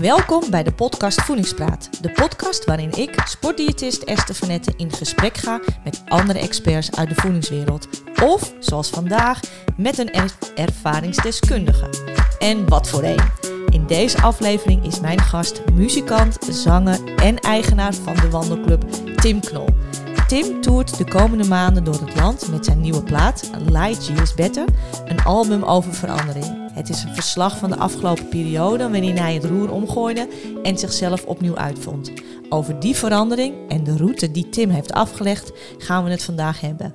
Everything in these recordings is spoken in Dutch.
Welkom bij de podcast Voedingspraat. De podcast waarin ik, sportdiëtist Esther Vanette, in gesprek ga met andere experts uit de voedingswereld. Of, zoals vandaag, met een er ervaringsdeskundige. En wat voor een. In deze aflevering is mijn gast muzikant, zanger en eigenaar van de wandelclub Tim Knol. Tim toert de komende maanden door het land met zijn nieuwe plaat Light Years Better, een album over verandering. Het is een verslag van de afgelopen periode waarin hij het roer omgooide en zichzelf opnieuw uitvond. Over die verandering en de route die Tim heeft afgelegd gaan we het vandaag hebben.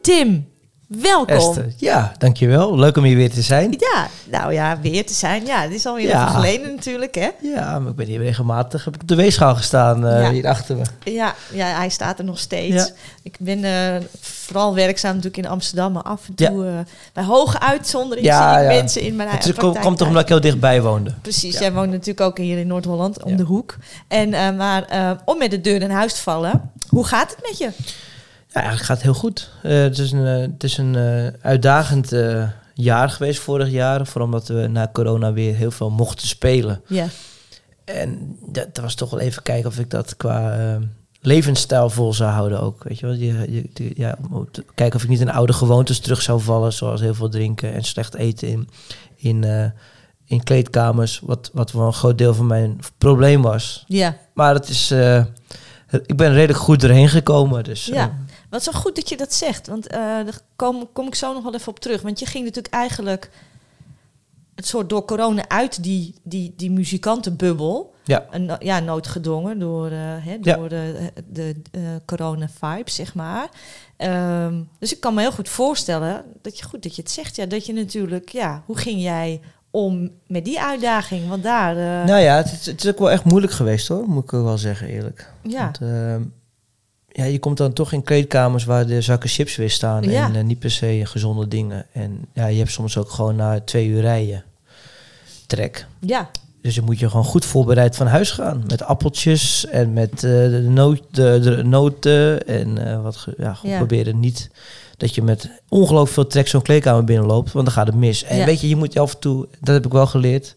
Tim, welkom. Esther, ja, dankjewel. Leuk om hier weer te zijn. Ja, nou ja, weer te zijn. Ja, het is alweer Ja. even geleden natuurlijk, hè? Ja, maar ik ben hier regelmatig heb ik op de weegschaal gestaan, Ja. hier achter me. Ja, ja, hij staat er nog steeds. Ja. Ik ben eh, vooral werkzaam natuurlijk in Amsterdam, maar af en toe eh, bij hoge uitzondering Ja, zie ik mensen in mijn Het eigen praktijk komt toch omdat ik heel dichtbij woonde. Precies, jij woont natuurlijk ook hier in Noord-Holland, om de hoek. En, maar om met de deur in huis te vallen, hoe gaat het met je? Ja, eigenlijk gaat het heel goed. Eh, het is een, eh, het is een eh, uitdagend jaar geweest vorig jaar. Vooral omdat we na corona weer heel veel mochten spelen. Ja, En dat, dat was toch wel even kijken of ik dat qua levensstijl vol zou houden ook. Weet je wel? Je, je, je- ja, kijken of ik niet in oude gewoontes terug zou vallen. Zoals heel veel drinken en slecht eten in, in, in kleedkamers. Wat, wat wel een groot deel van mijn probleem was. ja. Maar het is, ik ben redelijk goed erheen gekomen. Dus, Ja. Wat zo goed dat je dat zegt, want eh, daar kom, kom ik zo nog wel even op terug. Want je ging natuurlijk eigenlijk het soort door corona uit die, die, die muzikantenbubbel. ja. En, ja, noodgedwongen door, eh, Ja. door de, de eh, corona-vibe, zeg maar. Ehm, dus ik kan me heel goed voorstellen dat je goed dat je het zegt. Ja, dat je natuurlijk, ja, hoe ging jij om met die uitdaging? Want daar, Nou ja, het, is- het is ook wel echt moeilijk geweest hoor, moet ik ook wel zeggen eerlijk. ja, Want, ehm, ja, je komt dan toch in kleedkamers waar de zakken chips weer staan Ja. en eh, niet per se gezonde dingen. En ja, je hebt soms ook gewoon na twee uur rijden trek. ja, Dus dan moet je gewoon goed voorbereid van huis gaan. Met appeltjes en met eh, de, noot, de, de noten. En eh, wat ge- ja, Ja. proberen niet dat je met ongelooflijk veel trek zo'n kleedkamer binnenloopt. Want dan gaat het mis. En Ja. weet je, je moet je af en toe, dat heb ik wel geleerd.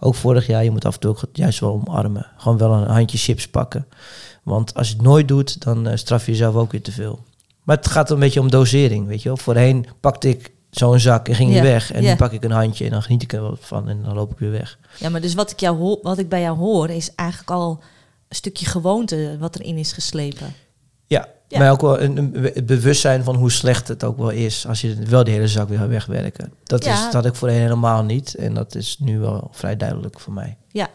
Ook vorig jaar, je moet af en toe ook juist wel omarmen. Gewoon wel een handje chips pakken. Want als je het nooit doet, dan eh, straf je jezelf ook weer te veel. Maar het gaat een beetje om dosering, weet je wel. Voorheen pakte ik zo'n zak en ging Ja. die weg. En Ja. nu pak ik een handje en dan geniet ik er wel van. En dan loop ik weer weg. ja, maar dus wat ik, jou wat ik bij jou hoor is eigenlijk al een stukje gewoonte wat erin is geslepen. Ja, Ja. maar ook wel een, bewustzijn van hoe slecht het ook wel is als je wel de hele zak weer gaat wegwerken. Dat, is, dat had ik voorheen helemaal niet en dat is nu wel vrij duidelijk voor mij. Ja,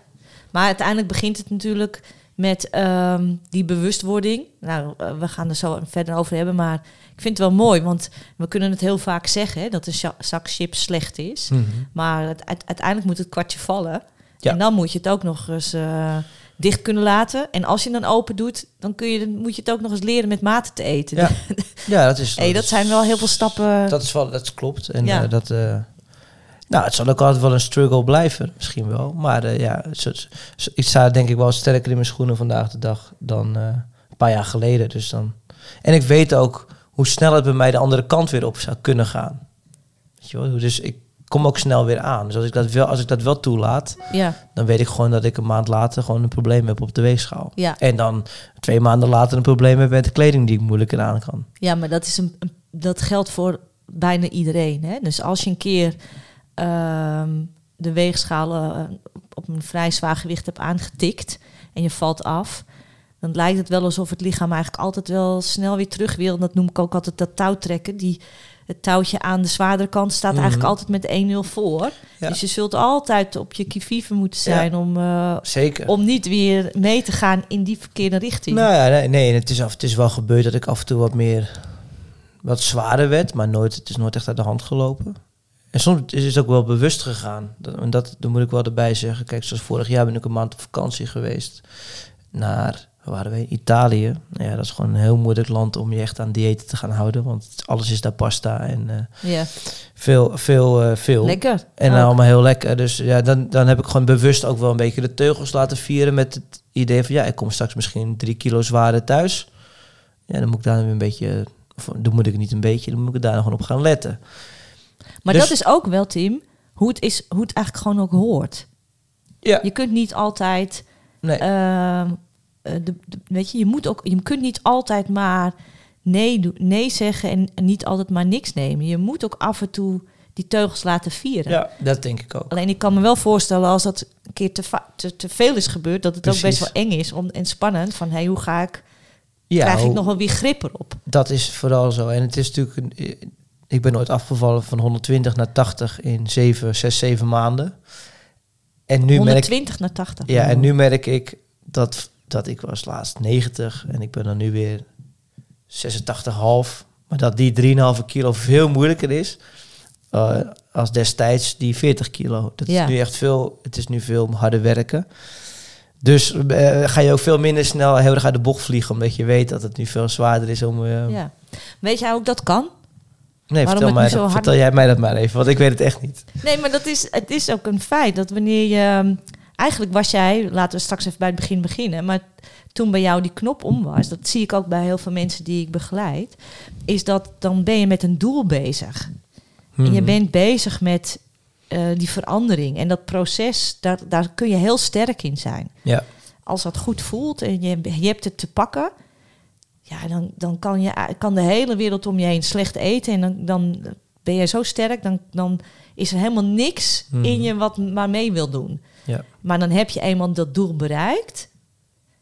maar uiteindelijk begint het natuurlijk met ehm, die bewustwording. Nou, eh, we gaan er zo verder over hebben, maar ik vind het wel mooi, want we kunnen het heel vaak zeggen hè, dat een zak chips slecht is. Maar het, uite- uiteindelijk moet het kwartje vallen. Ja. En dan moet je het ook nog eens eh, dicht kunnen laten. En als je dan open doet, dan kun je, moet je het ook nog eens leren met mate te eten. Ja, Ja, dat is. hey, dat is- zijn wel heel veel stappen. Dat is wel, dat klopt. En Ja. eh, dat. Nou, het zal ook altijd wel een struggle blijven, misschien wel. Maar eh, ja, ik sta denk ik wel sterker in mijn schoenen vandaag de dag dan eh, een paar jaar geleden. Dus dan. En ik weet ook hoe snel het bij mij de andere kant weer op zou kunnen gaan. Weet je wel? Dus ik kom ook snel weer aan. Dus als ik dat wel, als ik dat wel toelaat, ja, dan weet ik gewoon dat ik een maand later gewoon een probleem heb op de weegschaal. ja. En dan twee maanden later een probleem heb met de kleding die ik moeilijker aan kan. Ja, maar dat, is een, een- dat geldt voor bijna iedereen. Hè? Dus als je een keer ehm, de weegschaal eh, op een vrij zwaar gewicht hebt aangetikt en je valt af, dan lijkt het wel alsof het lichaam eigenlijk altijd wel snel weer terug wil. En dat noem ik ook altijd dat touwtrekken. Die, het touwtje aan de zwaardere kant staat Mhm. eigenlijk altijd met 1-0 voor. Ja. Dus je zult altijd op je kivive moeten zijn om, eh, Zeker. om niet weer mee te gaan in die verkeerde richting. Nou ja, nee, nee het, is af, het is wel gebeurd dat ik af en toe wat meer, wat zwaarder werd, maar nooit, het is nooit echt uit de hand gelopen. En soms is het ook wel bewust gegaan. Dat, en dat, dat moet ik wel erbij zeggen. Kijk, zoals vorig jaar ben ik een maand op vakantie geweest naar, waar waren we? Italië. Nou ja, dat is gewoon een heel moeilijk land om je echt aan diëten te gaan houden, want alles is daar pasta en eh, ja, veel, veel, eh, veel. lekker. En Ook. allemaal heel lekker. Dus ja, dan, dan heb ik gewoon bewust ook wel een beetje de teugels laten vieren met het idee van ja, ik kom straks misschien drie kilo zwaarder thuis. Ja, dan moet ik daar weer een beetje, of dan moet ik niet een beetje, dan moet ik daar nog gewoon op gaan letten. Maar Dus- dat is ook wel, Tim, hoe het, is, hoe het eigenlijk gewoon ook hoort. Ja. Je kunt niet altijd... Nee. ehm, eh, de, de- weet je, je, moet ook, je kunt niet altijd maar nee, nee zeggen en, en niet altijd maar niks nemen. Je moet ook af en toe die teugels laten vieren. ja, dat denk ik ook. Alleen ik kan me wel voorstellen als dat een keer te, te, te veel is gebeurd, dat het ook best wel eng is om, en spannend. Van hey, hoe ga ik, Ja, krijg ik nog wel weer grip erop? Dat is vooral zo. En het is natuurlijk... Een, ik ben nooit afgevallen van 120 naar 80 in 7, 6, 7 maanden. En nu merk 120 naar 80. Ja, en nu merk ik dat, dat ik was laatst 90 en ik ben dan nu weer 86,5. Maar dat die 3,5 kilo veel moeilijker is eh, als destijds die 40 kilo. Dat Ja. is nu echt veel, het is nu veel harder werken. Dus eh, ga je ook veel minder snel heel erg uit de bocht vliegen, omdat je weet dat het nu veel zwaarder is om... eh, Ja. Weet jij hoe dat kan? Nee, Waarom vertel, mij, dat- vertel jij mij dat maar even, want ik weet het echt niet. Nee, maar dat is, het is ook een feit dat wanneer je... Eigenlijk was jij, laten we straks even bij het begin beginnen, maar toen bij jou die knop om was, dat zie ik ook bij heel veel mensen die ik begeleid, is dat dan ben je met een doel bezig. En je Mhm. bent bezig met eh, die verandering. En dat proces, daar, daar kun je heel sterk in zijn. Ja, Als dat goed voelt en je, je hebt het te pakken, ja, dan, dan kan, je, kan de hele wereld om je heen slecht eten. En dan, dan ben je zo sterk, dan, dan is er helemaal niks Mhm. in je wat maar mee wil doen. ja. Maar dan heb je eenmaal dat doel bereikt.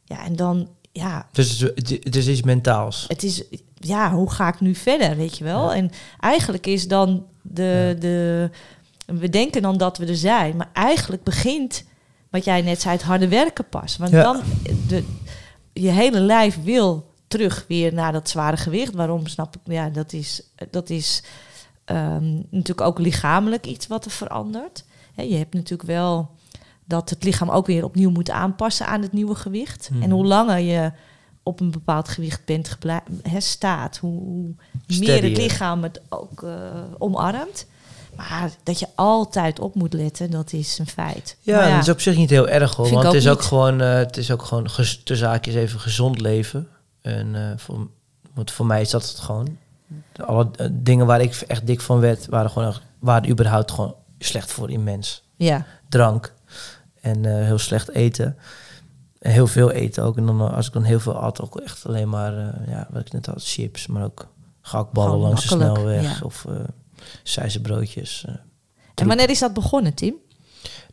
Ja, en dan, ja, Dus het is, iets mentaals. het is, ja, hoe ga ik nu verder, weet je wel? En eigenlijk is dan de, de, we denken dan dat we er zijn, maar eigenlijk begint, wat jij net zei, het harde werken pas. Want dan, de, je hele lijf wil terug weer naar dat zware gewicht. Waarom snap ik? Ja, dat is, dat is ehm, natuurlijk ook lichamelijk iets wat er verandert. Je hebt natuurlijk wel dat het lichaam ook weer opnieuw moet aanpassen aan het nieuwe gewicht. Mhm. En hoe langer je op een bepaald gewicht bent hè, staat, hoe, meer het lichaam het ook eh, omarmt. Maar dat je altijd op moet letten, dat is een feit. Ja, dat is op zich niet heel erg hoor. Want het ook is ook gewoon, eh, het is ook gewoon de zaak is even gezond leven. En eh, voor, want voor mij is dat het gewoon. Alle eh, dingen waar ik echt dik van werd, waren gewoon waren überhaupt gewoon slecht voor die mens. ja, Drank en eh, heel slecht eten. En heel veel eten ook. En dan als ik dan heel veel at, ook echt alleen maar, ja, wat ik net had, chips, maar ook gehaktballen Gewoon langs de snelweg ja. of uh, broodjes. en wanneer is dat begonnen, Tim?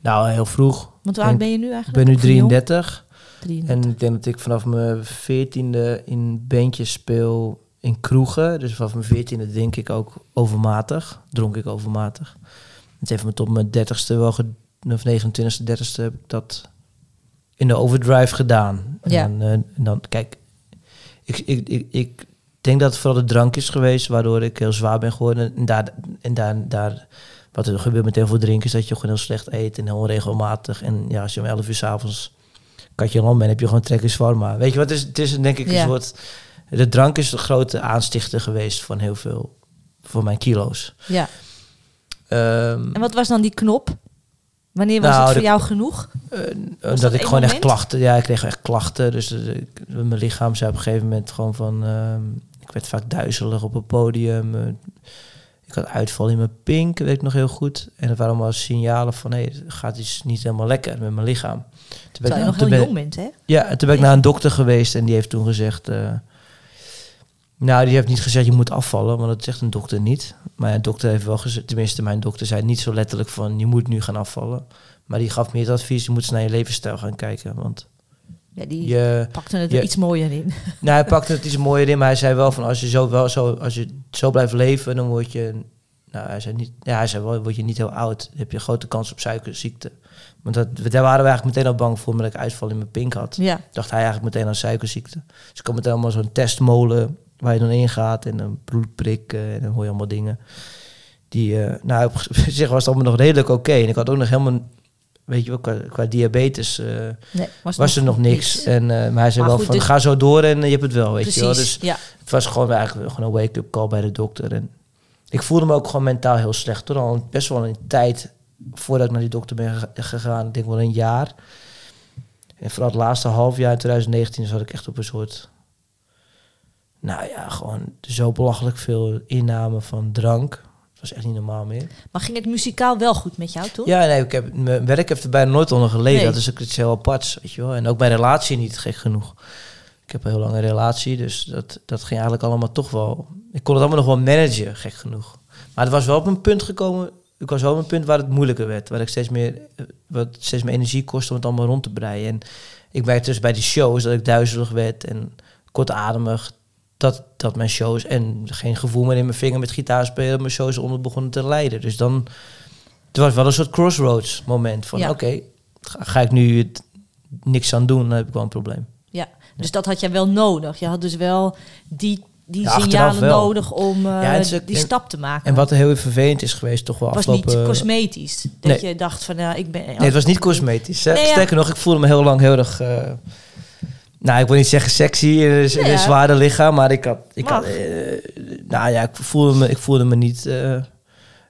Nou, heel vroeg. Want Ik ben je nu Ik eigenlijk? ben nu Of jong? 33. 33. En ik denk dat ik vanaf mijn veertiende in bandjes speel in kroegen. Dus vanaf mijn veertiende denk ik ook overmatig. Dronk ik overmatig. Het heeft me tot mijn dertigste wel, ge- of 29ste, 30ste heb ik dat in de overdrive gedaan. En Ja. dan, eh, en dan, kijk, ik, ik, ik, ik denk dat het vooral de drank is geweest, waardoor ik heel zwaar ben geworden. En daar, en daar, daar wat er gebeurt met heel veel drinken, is dat je gewoon heel slecht eet en heel onregelmatig. En ja, als je om 11 uur s'avonds katje land bent, heb je gewoon trek in zwarma. Weet je wat, het is, het is denk ik Ja. een soort... De drank is de grote aanstichter geweest van heel veel, van mijn kilo's. Ja. Ehm, En wat was dan die knop? Wanneer was Nou, het voor de- jou genoeg? eh, dat dat ik gewoon echt klachten, ja, ik kreeg echt klachten. Dus eh, mijn lichaam zei op een gegeven moment gewoon van, ehm, ik werd vaak duizelig op het podium. Ik had uitval in mijn pink, weet ik nog heel goed. En dat waren allemaal signalen van, hé, het gaat iets niet helemaal lekker met mijn lichaam. Toen ben ik nog heel ben- jong bent, hè? Ja, en toen ben ik naar een dokter geweest en die heeft toen gezegd... eh, nou, die heeft niet gezegd je moet afvallen, want dat zegt een dokter niet. Maar een dokter heeft wel gezegd, tenminste mijn dokter zei niet zo letterlijk van je moet nu gaan afvallen. Maar die gaf meer het advies, je moet eens naar je levensstijl gaan kijken. Want Ja, die je, pakte het je- er iets mooier in. nou, hij pakte het iets mooier in, maar hij zei wel van als je zo, wel zo, als je zo blijft leven, dan word je... Nou, hij zei, niet, ja, hij zei wel, word je niet heel oud. Dan heb je een grote kans op suikerziekte. Want dat, daar waren we eigenlijk meteen al bang voor, omdat ik uitval in mijn pink had Ja, dacht hij eigenlijk meteen aan suikerziekte. Dus ik kwam meteen allemaal zo'n testmolen waar je dan in gaat en een bloedprik en dan hoor je allemaal dingen. Die, eh, nou, op zich was het allemaal nog redelijk oké. En ik had ook nog helemaal, weet je wel, qua, qua diabetes eh, nee, was, was er nog niks. En, eh, maar hij zei Maar wel goed, van, dus- ga zo door en eh, je hebt het wel, weet Precies, je wel. Dus ja. het was gewoon eigenlijk gewoon een wake-up call bij de dokter. En ik voelde me ook gewoon mentaal heel slecht. Toen al best wel een tijd voordat ik naar die dokter ben gega- gegaan. Ik denk wel een jaar. En vooral het laatste half jaar in 2019 zat ik echt op een soort... Nou ja, gewoon zo belachelijk veel inname van drank. Was echt niet normaal meer. Maar ging het muzikaal wel goed met jou toen? Ja, nee, ik heb, mijn werk heeft er bijna nooit onder geleden. Nee. Dat is ook iets heel aparts, weet je wel. En ook mijn relatie niet gek genoeg. Ik heb een heel lange relatie, dus dat, dat ging eigenlijk allemaal toch wel... Ik kon het allemaal nog wel managen, gek genoeg. Maar het was wel op een punt gekomen... Ik was wel op een punt waar het moeilijker werd. Waar ik steeds meer, eh, wat steeds meer energie kostte om het allemaal rond te breien. En ik merkte dus bij die shows dat ik duizelig werd en kortademig. Dat, dat mijn shows en geen gevoel meer in mijn vinger met gitaar spelen, mijn shows onder begonnen te leiden. Dus dan, het was wel een soort crossroads moment van Ja. oké, ga, ga ik nu het, niks aan doen, dan heb ik wel een probleem. Ja, dus dat had jij wel nodig. Je had dus wel die, die Ja, signalen nodig om ook- die en- stap te maken. En wat heel vervelend is geweest, toch wel het was afgelopen... niet cosmetisch. Dat Nee. je dacht van, ja, ik ben... Nee, het was niet cosmetisch. Nee. Sterker nog, ik voelde me heel lang heel erg... eh, nou, ik wil niet zeggen sexy in een, ja. zware lichaam, maar ik had... Ik Mag. had eh, nou ja, ik voelde me, ik voelde me niet... eh,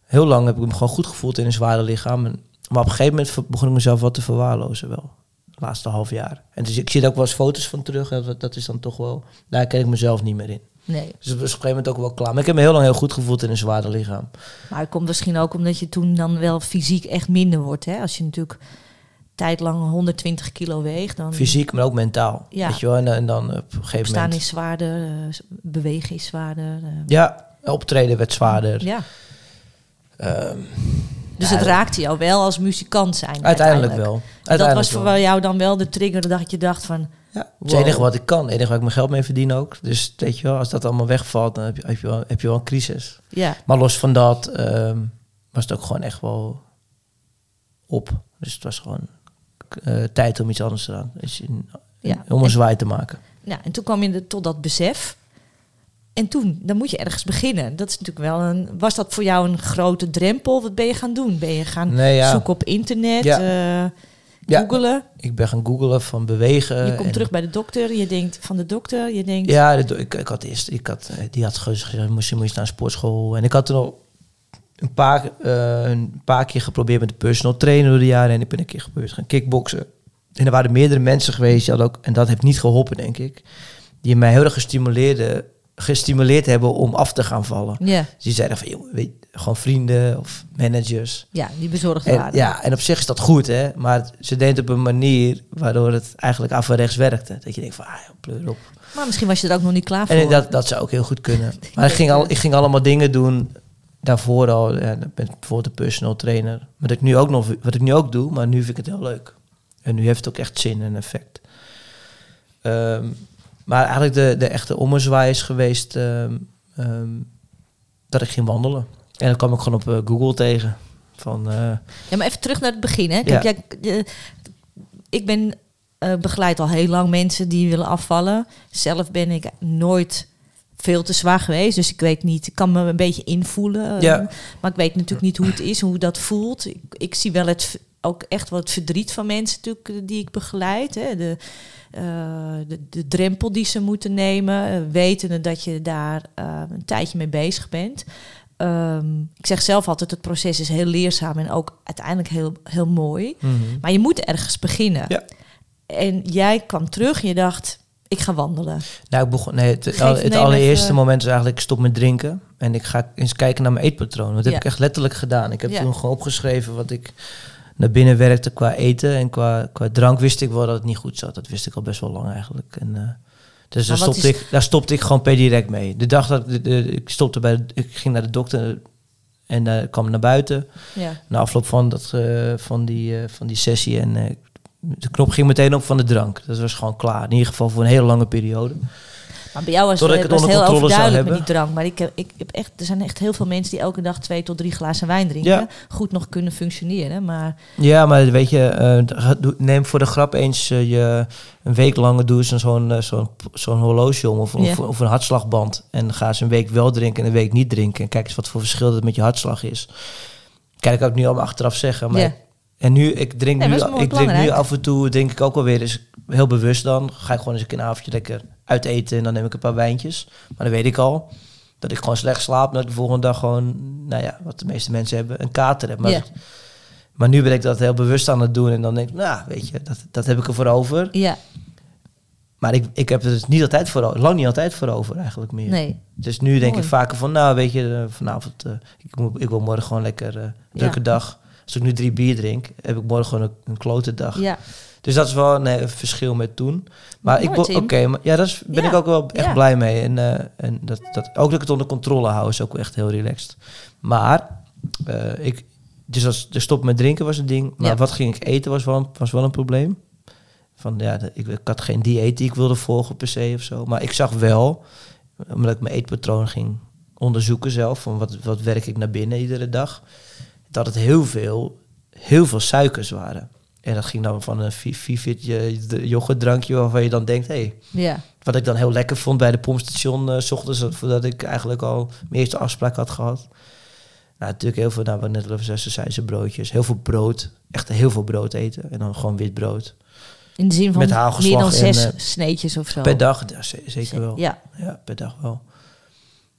heel lang heb ik me gewoon goed gevoeld in een zware lichaam. En, maar op een gegeven moment begon ik mezelf wat te verwaarlozen wel. Het laatste half jaar. En dus ik zie er ook wel eens foto's van terug. en Dat, dat is dan toch wel... Daar ken ik mezelf niet meer in. Nee, Dus op een gegeven moment ook wel klaar. Maar ik heb me heel lang heel goed gevoeld in een zware lichaam. maar het komt misschien ook omdat je toen dan wel fysiek echt minder wordt. Hè? Als je natuurlijk tijdlang 120 kilo weegt, dan Fysiek, maar ook mentaal. Ja. Weet je wel? En, en dan op een gegeven opstaan moment... is zwaarder, eh, bewegen is zwaarder. eh. Ja, optreden werd zwaarder. ja. Ehm, Dus het raakte jou wel als muzikant zijn. uiteindelijk wel. Dat was voor wel. jou dan wel de trigger dat je dacht van... Ja, het is Wow. het enige wat ik kan. Het enige waar ik mijn geld mee verdien ook. Dus weet je wel, als dat allemaal wegvalt, dan heb je, heb je, wel, heb je wel een crisis. Ja, Maar los van dat ehm, was het ook gewoon echt wel op. Dus het was gewoon eh, tijd om iets anders te doen. Dus in, Ja. Om een zwaai te maken. Ja, en toen kwam je er tot dat besef. En toen, dan moet je ergens beginnen. Dat is natuurlijk wel een. Was dat voor jou een grote drempel? Wat ben je gaan doen? Ben je gaan Nee, ja. zoeken op internet, Ja. eh, Ja. googelen? Ik ben gaan googlen van bewegen. je komt en- terug bij de dokter. Je denkt van de dokter. Je denkt. Ja, de do- ik, ik had eerst, ik had, eh, die had gezegd, misschien moet je naar een sportschool. En ik had toen al een paar, eh, een paar keer geprobeerd met de personal trainer door de jaren. En ik ben een keer gebeurd gaan kickboksen. En er waren meerdere mensen geweest, die ook, en dat heeft niet geholpen, denk ik. Die mij heel erg gestimuleerd, gestimuleerd hebben om af te gaan vallen. Ja, Dus die zeiden van, joh, weet, gewoon vrienden of managers. ja, die bezorgd En, waren. ja, en op zich is dat goed, hè. Maar ze deed het op een manier waardoor het eigenlijk averechts werkte. Dat je denkt van, ah, pleur op. Maar misschien was je er ook nog niet klaar voor. En dat, dat zou ook heel goed kunnen. Maar ik ging, al, ik ging allemaal dingen doen daarvoor al. Ja, met bijvoorbeeld de personal trainer. Wat ik, nu ook nog, wat ik nu ook doe, maar nu vind ik het heel leuk. En nu heeft het ook echt zin en effect. Ehm, maar eigenlijk de, de echte ommezwaai is geweest ehm, ehm, dat ik ging wandelen. En dan kwam ik gewoon op eh, Google tegen. Van, eh, Ja, maar even terug naar het begin. Hè. Kijk, Ja. jij- ik ben eh, begeleid al heel lang mensen die willen afvallen. Zelf ben ik nooit veel te zwaar geweest. Dus ik weet niet, ik kan me een beetje invoelen. Ja. Maar ik weet natuurlijk niet hoe het is, hoe dat voelt. Ik, ik zie wel het, ook echt wel het verdriet van mensen natuurlijk, eh, die ik begeleid. Hè. De, eh, de, de drempel die ze moeten nemen. eh, wetende dat je daar een tijdje mee bezig bent. Ehm, ik zeg zelf altijd, het proces is heel leerzaam en ook uiteindelijk heel, heel mooi. Maar je moet ergens beginnen. Ja. En jij kwam terug en je dacht, ik ga wandelen. Nou, ik begon, nee, het, het allereerste even- moment is eigenlijk ik stop met drinken. En ik ga eens kijken naar mijn eetpatroon. Dat heb Ja. ik echt letterlijk gedaan. Ik heb Ja. toen gewoon opgeschreven wat ik naar binnen werkte qua eten. En qua, qua drank wist ik wel dat het niet goed zat. Dat wist ik al best wel lang eigenlijk. En, eh, dus daar stopte, is- ik, daar stopte ik gewoon per direct mee. De dag dat de, de- ik stopte bij de, ik ging naar de dokter en eh, kwam naar buiten. Ja. Na afloop van, dat, eh, van, die, van die sessie en de knop ging meteen op van de drank. Dat was gewoon klaar. In ieder geval voor een hele lange periode. Maar bij jou was, Totdat het ik het was onder heel overduidelijk met die drank. Maar ik heb, ik heb echt, er zijn echt heel veel mensen die elke dag twee tot drie glazen wijn drinken. Ja. Goed nog kunnen functioneren. Maar Ja, maar weet je, eh, neem voor de grap eens eh, je een week langer doe eens zo'n eh, zo'n zo'n horloge om of, Ja. of, of een hartslagband. En ga eens een week wel drinken en een week niet drinken. En kijk eens wat voor verschil dat met je hartslag is. Kijk, ik het nu allemaal achteraf zeggen. Maar Ja. En nu, ik drink, Nee, nu, ik drink nu af en toe, drink ik ook wel weer eens heel bewust dan. Ga ik gewoon eens een keer een avondje lekker uit eten en dan neem ik een paar wijntjes. Maar dan weet ik al dat ik gewoon slecht slaap. Dat ik de volgende dag gewoon, nou ja, wat de meeste mensen hebben, een kater heb. Maar, nu ben ik dat heel bewust aan het doen. En dan denk ik, nou, weet je, dat, dat heb ik ervoor over. ja, Maar ik, ik heb er dus niet altijd voor, lang niet altijd voor over eigenlijk meer. Nee. Dus nu denk Mooi. ik vaker van, nou weet je, eh, vanavond, eh, ik, moet, ik wil morgen gewoon lekker eh drukke Ja. dag. Als ik nu drie bier drink, heb ik morgen gewoon een, een klote dag. Ja. Dus dat is wel een, verschil met toen. Maar ik Mooi, oké, maar ja, daar ben Ja. ik ook wel echt Ja. blij mee. En, eh, en dat, dat, ook dat ik het onder controle hou is ook echt heel relaxed. Maar eh, ik, dus als de stop met drinken was een ding. Maar Ja. wat ging ik eten was wel, was wel een probleem. Van ja, ik, ik had geen dieet die ik wilde volgen per se of zo. Maar ik zag wel, omdat ik mijn eetpatroon ging onderzoeken zelf, van wat, wat werk ik naar binnen iedere dag, dat het heel veel, heel veel suikers waren. En dat ging dan van een Fifit yoghurtdrankje waarvan je dan denkt, hé, hey, Ja. wat ik dan heel lekker vond bij de pompstation eh, s ochtends, dat- voordat ik eigenlijk al mijn eerste afspraak had gehad. Nou, natuurlijk heel veel, nou, wat net al over zei, zei ze broodjes. Heel veel brood, echt heel veel brood eten. En dan gewoon wit brood. In de zin van Met meer dan zes en, eh, sneetjes of zo. Per dag, ja, zeker wel. Ja. Ja, per dag wel.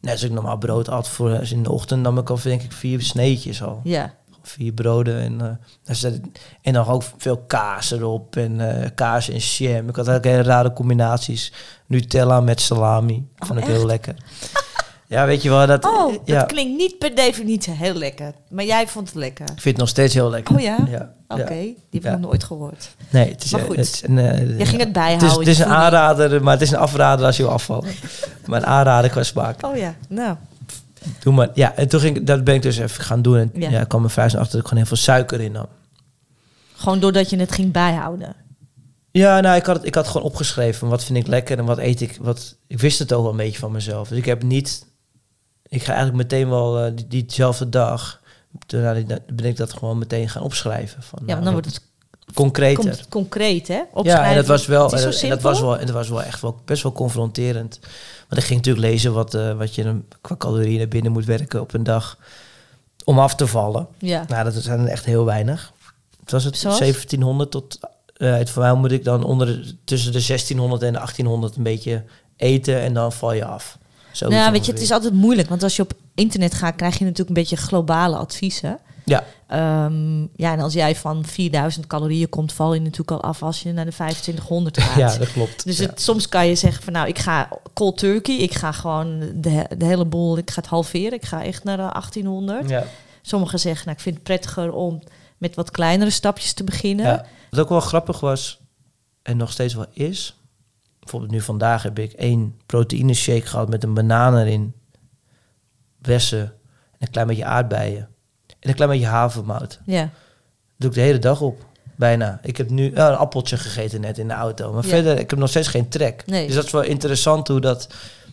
Net als ik normaal brood at voor dus in de ochtend, nam ik al denk ik vier sneetjes al. Ja. Vier broden en, eh, zat- en dan ook veel kaas erop en eh, kaas en jam. Ik had ook hele rare combinaties. Nutella met salami. Oh, Vond ik echt? heel lekker. Ja, weet je wel, dat, Oh, dat klinkt niet per definitie heel lekker. Maar jij vond het lekker. ik vind het nog steeds heel lekker. Oh ja? Ja, Oké, die heb ik nog nooit gehoord. Nee, het is, Maar eh, goed. het is een, eh, Je ging het het bijhouden. is, het is een aanrader, maar het is een afrader als je wil afvallen. maar een aanrader qua smaak. Oh ja, nou. Doe maar. Ja, en toen ging ik, dat ben ik dus even gaan doen. En Ja. ja, ik kwam er vrij achter dat ik gewoon heel veel suiker in nam. Gewoon doordat je het ging bijhouden. Ja, nou, ik had, ik had gewoon opgeschreven wat vind ik lekker en wat eet ik. Wat, ik wist het ook wel een beetje van mezelf. Dus ik heb niet... Ik ga eigenlijk meteen wel eh, die, diezelfde dag... Daarna die- ben ik dat gewoon meteen gaan opschrijven. Van, Ja, nou, want dan wordt het concreter. concreet, hè? Ja, Opschrijven. en dat was wel, en, dat simpel. was wel, en dat was wel echt wel best wel confronterend. Want ik ging natuurlijk lezen wat, eh, wat je een- qua calorieën naar binnen moet werken op een dag om af te vallen. Ja. Nou, dat zijn echt heel weinig. Het was het Zoals? 1700 tot. eh het mij moet ik dan onder de- tussen de 1600 en de 1800 een beetje eten en dan val je af. Zo Nou, weet je, het is altijd moeilijk. Want als je op internet gaat, krijg je natuurlijk een beetje globale adviezen. Ja, Ehm, ja, en als jij van 4000 calorieën komt, val je natuurlijk al af als je naar de 2500 gaat. ja, dat klopt. Dus Ja. het, soms kan je zeggen van nou, ik ga cold turkey, ik ga gewoon de, de hele boel, ik ga het halveren, ik ga echt naar de 1800. Ja. Sommigen zeggen, nou, ik vind het prettiger om met wat kleinere stapjes te beginnen. Ja. Wat ook wel grappig was, en nog steeds wel is... Bijvoorbeeld nu vandaag heb ik één proteïne shake gehad met een banaan erin. Bessen en een klein beetje aardbeien. En een klein beetje havermout. Ja. Dat doe ik de hele dag op. Bijna. Ik heb nu een appeltje gegeten net in de auto. Maar Ja. verder, ik heb nog steeds geen trek. Nee. Dus dat is wel interessant hoe dat...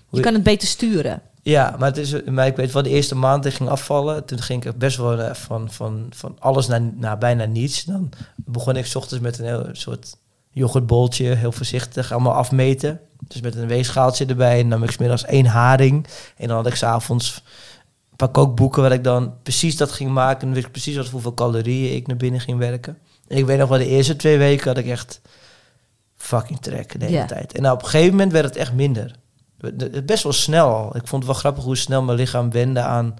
Hoe Je kan het beter sturen. Ja, maar, het is, maar ik weet wel, de eerste maand ik ging afvallen, toen ging ik best wel eh, van, van, van alles naar, naar bijna niets. Dan begon ik 's ochtends met een heel soort yoghurtboltje, heel voorzichtig, allemaal afmeten. Dus met een weegschaaltje erbij. En dan nam ik 's middags één haring. En dan had ik s'avonds een paar kookboeken waar ik dan precies dat ging maken. En dan wist ik precies wat hoeveel calorieën ik naar binnen ging werken. En ik weet nog wel, de eerste twee weken had ik echt fucking trek de hele tijd. En nou, op een gegeven moment werd het echt minder. De- de- Best wel snel. Ik vond het wel grappig hoe snel mijn lichaam wende aan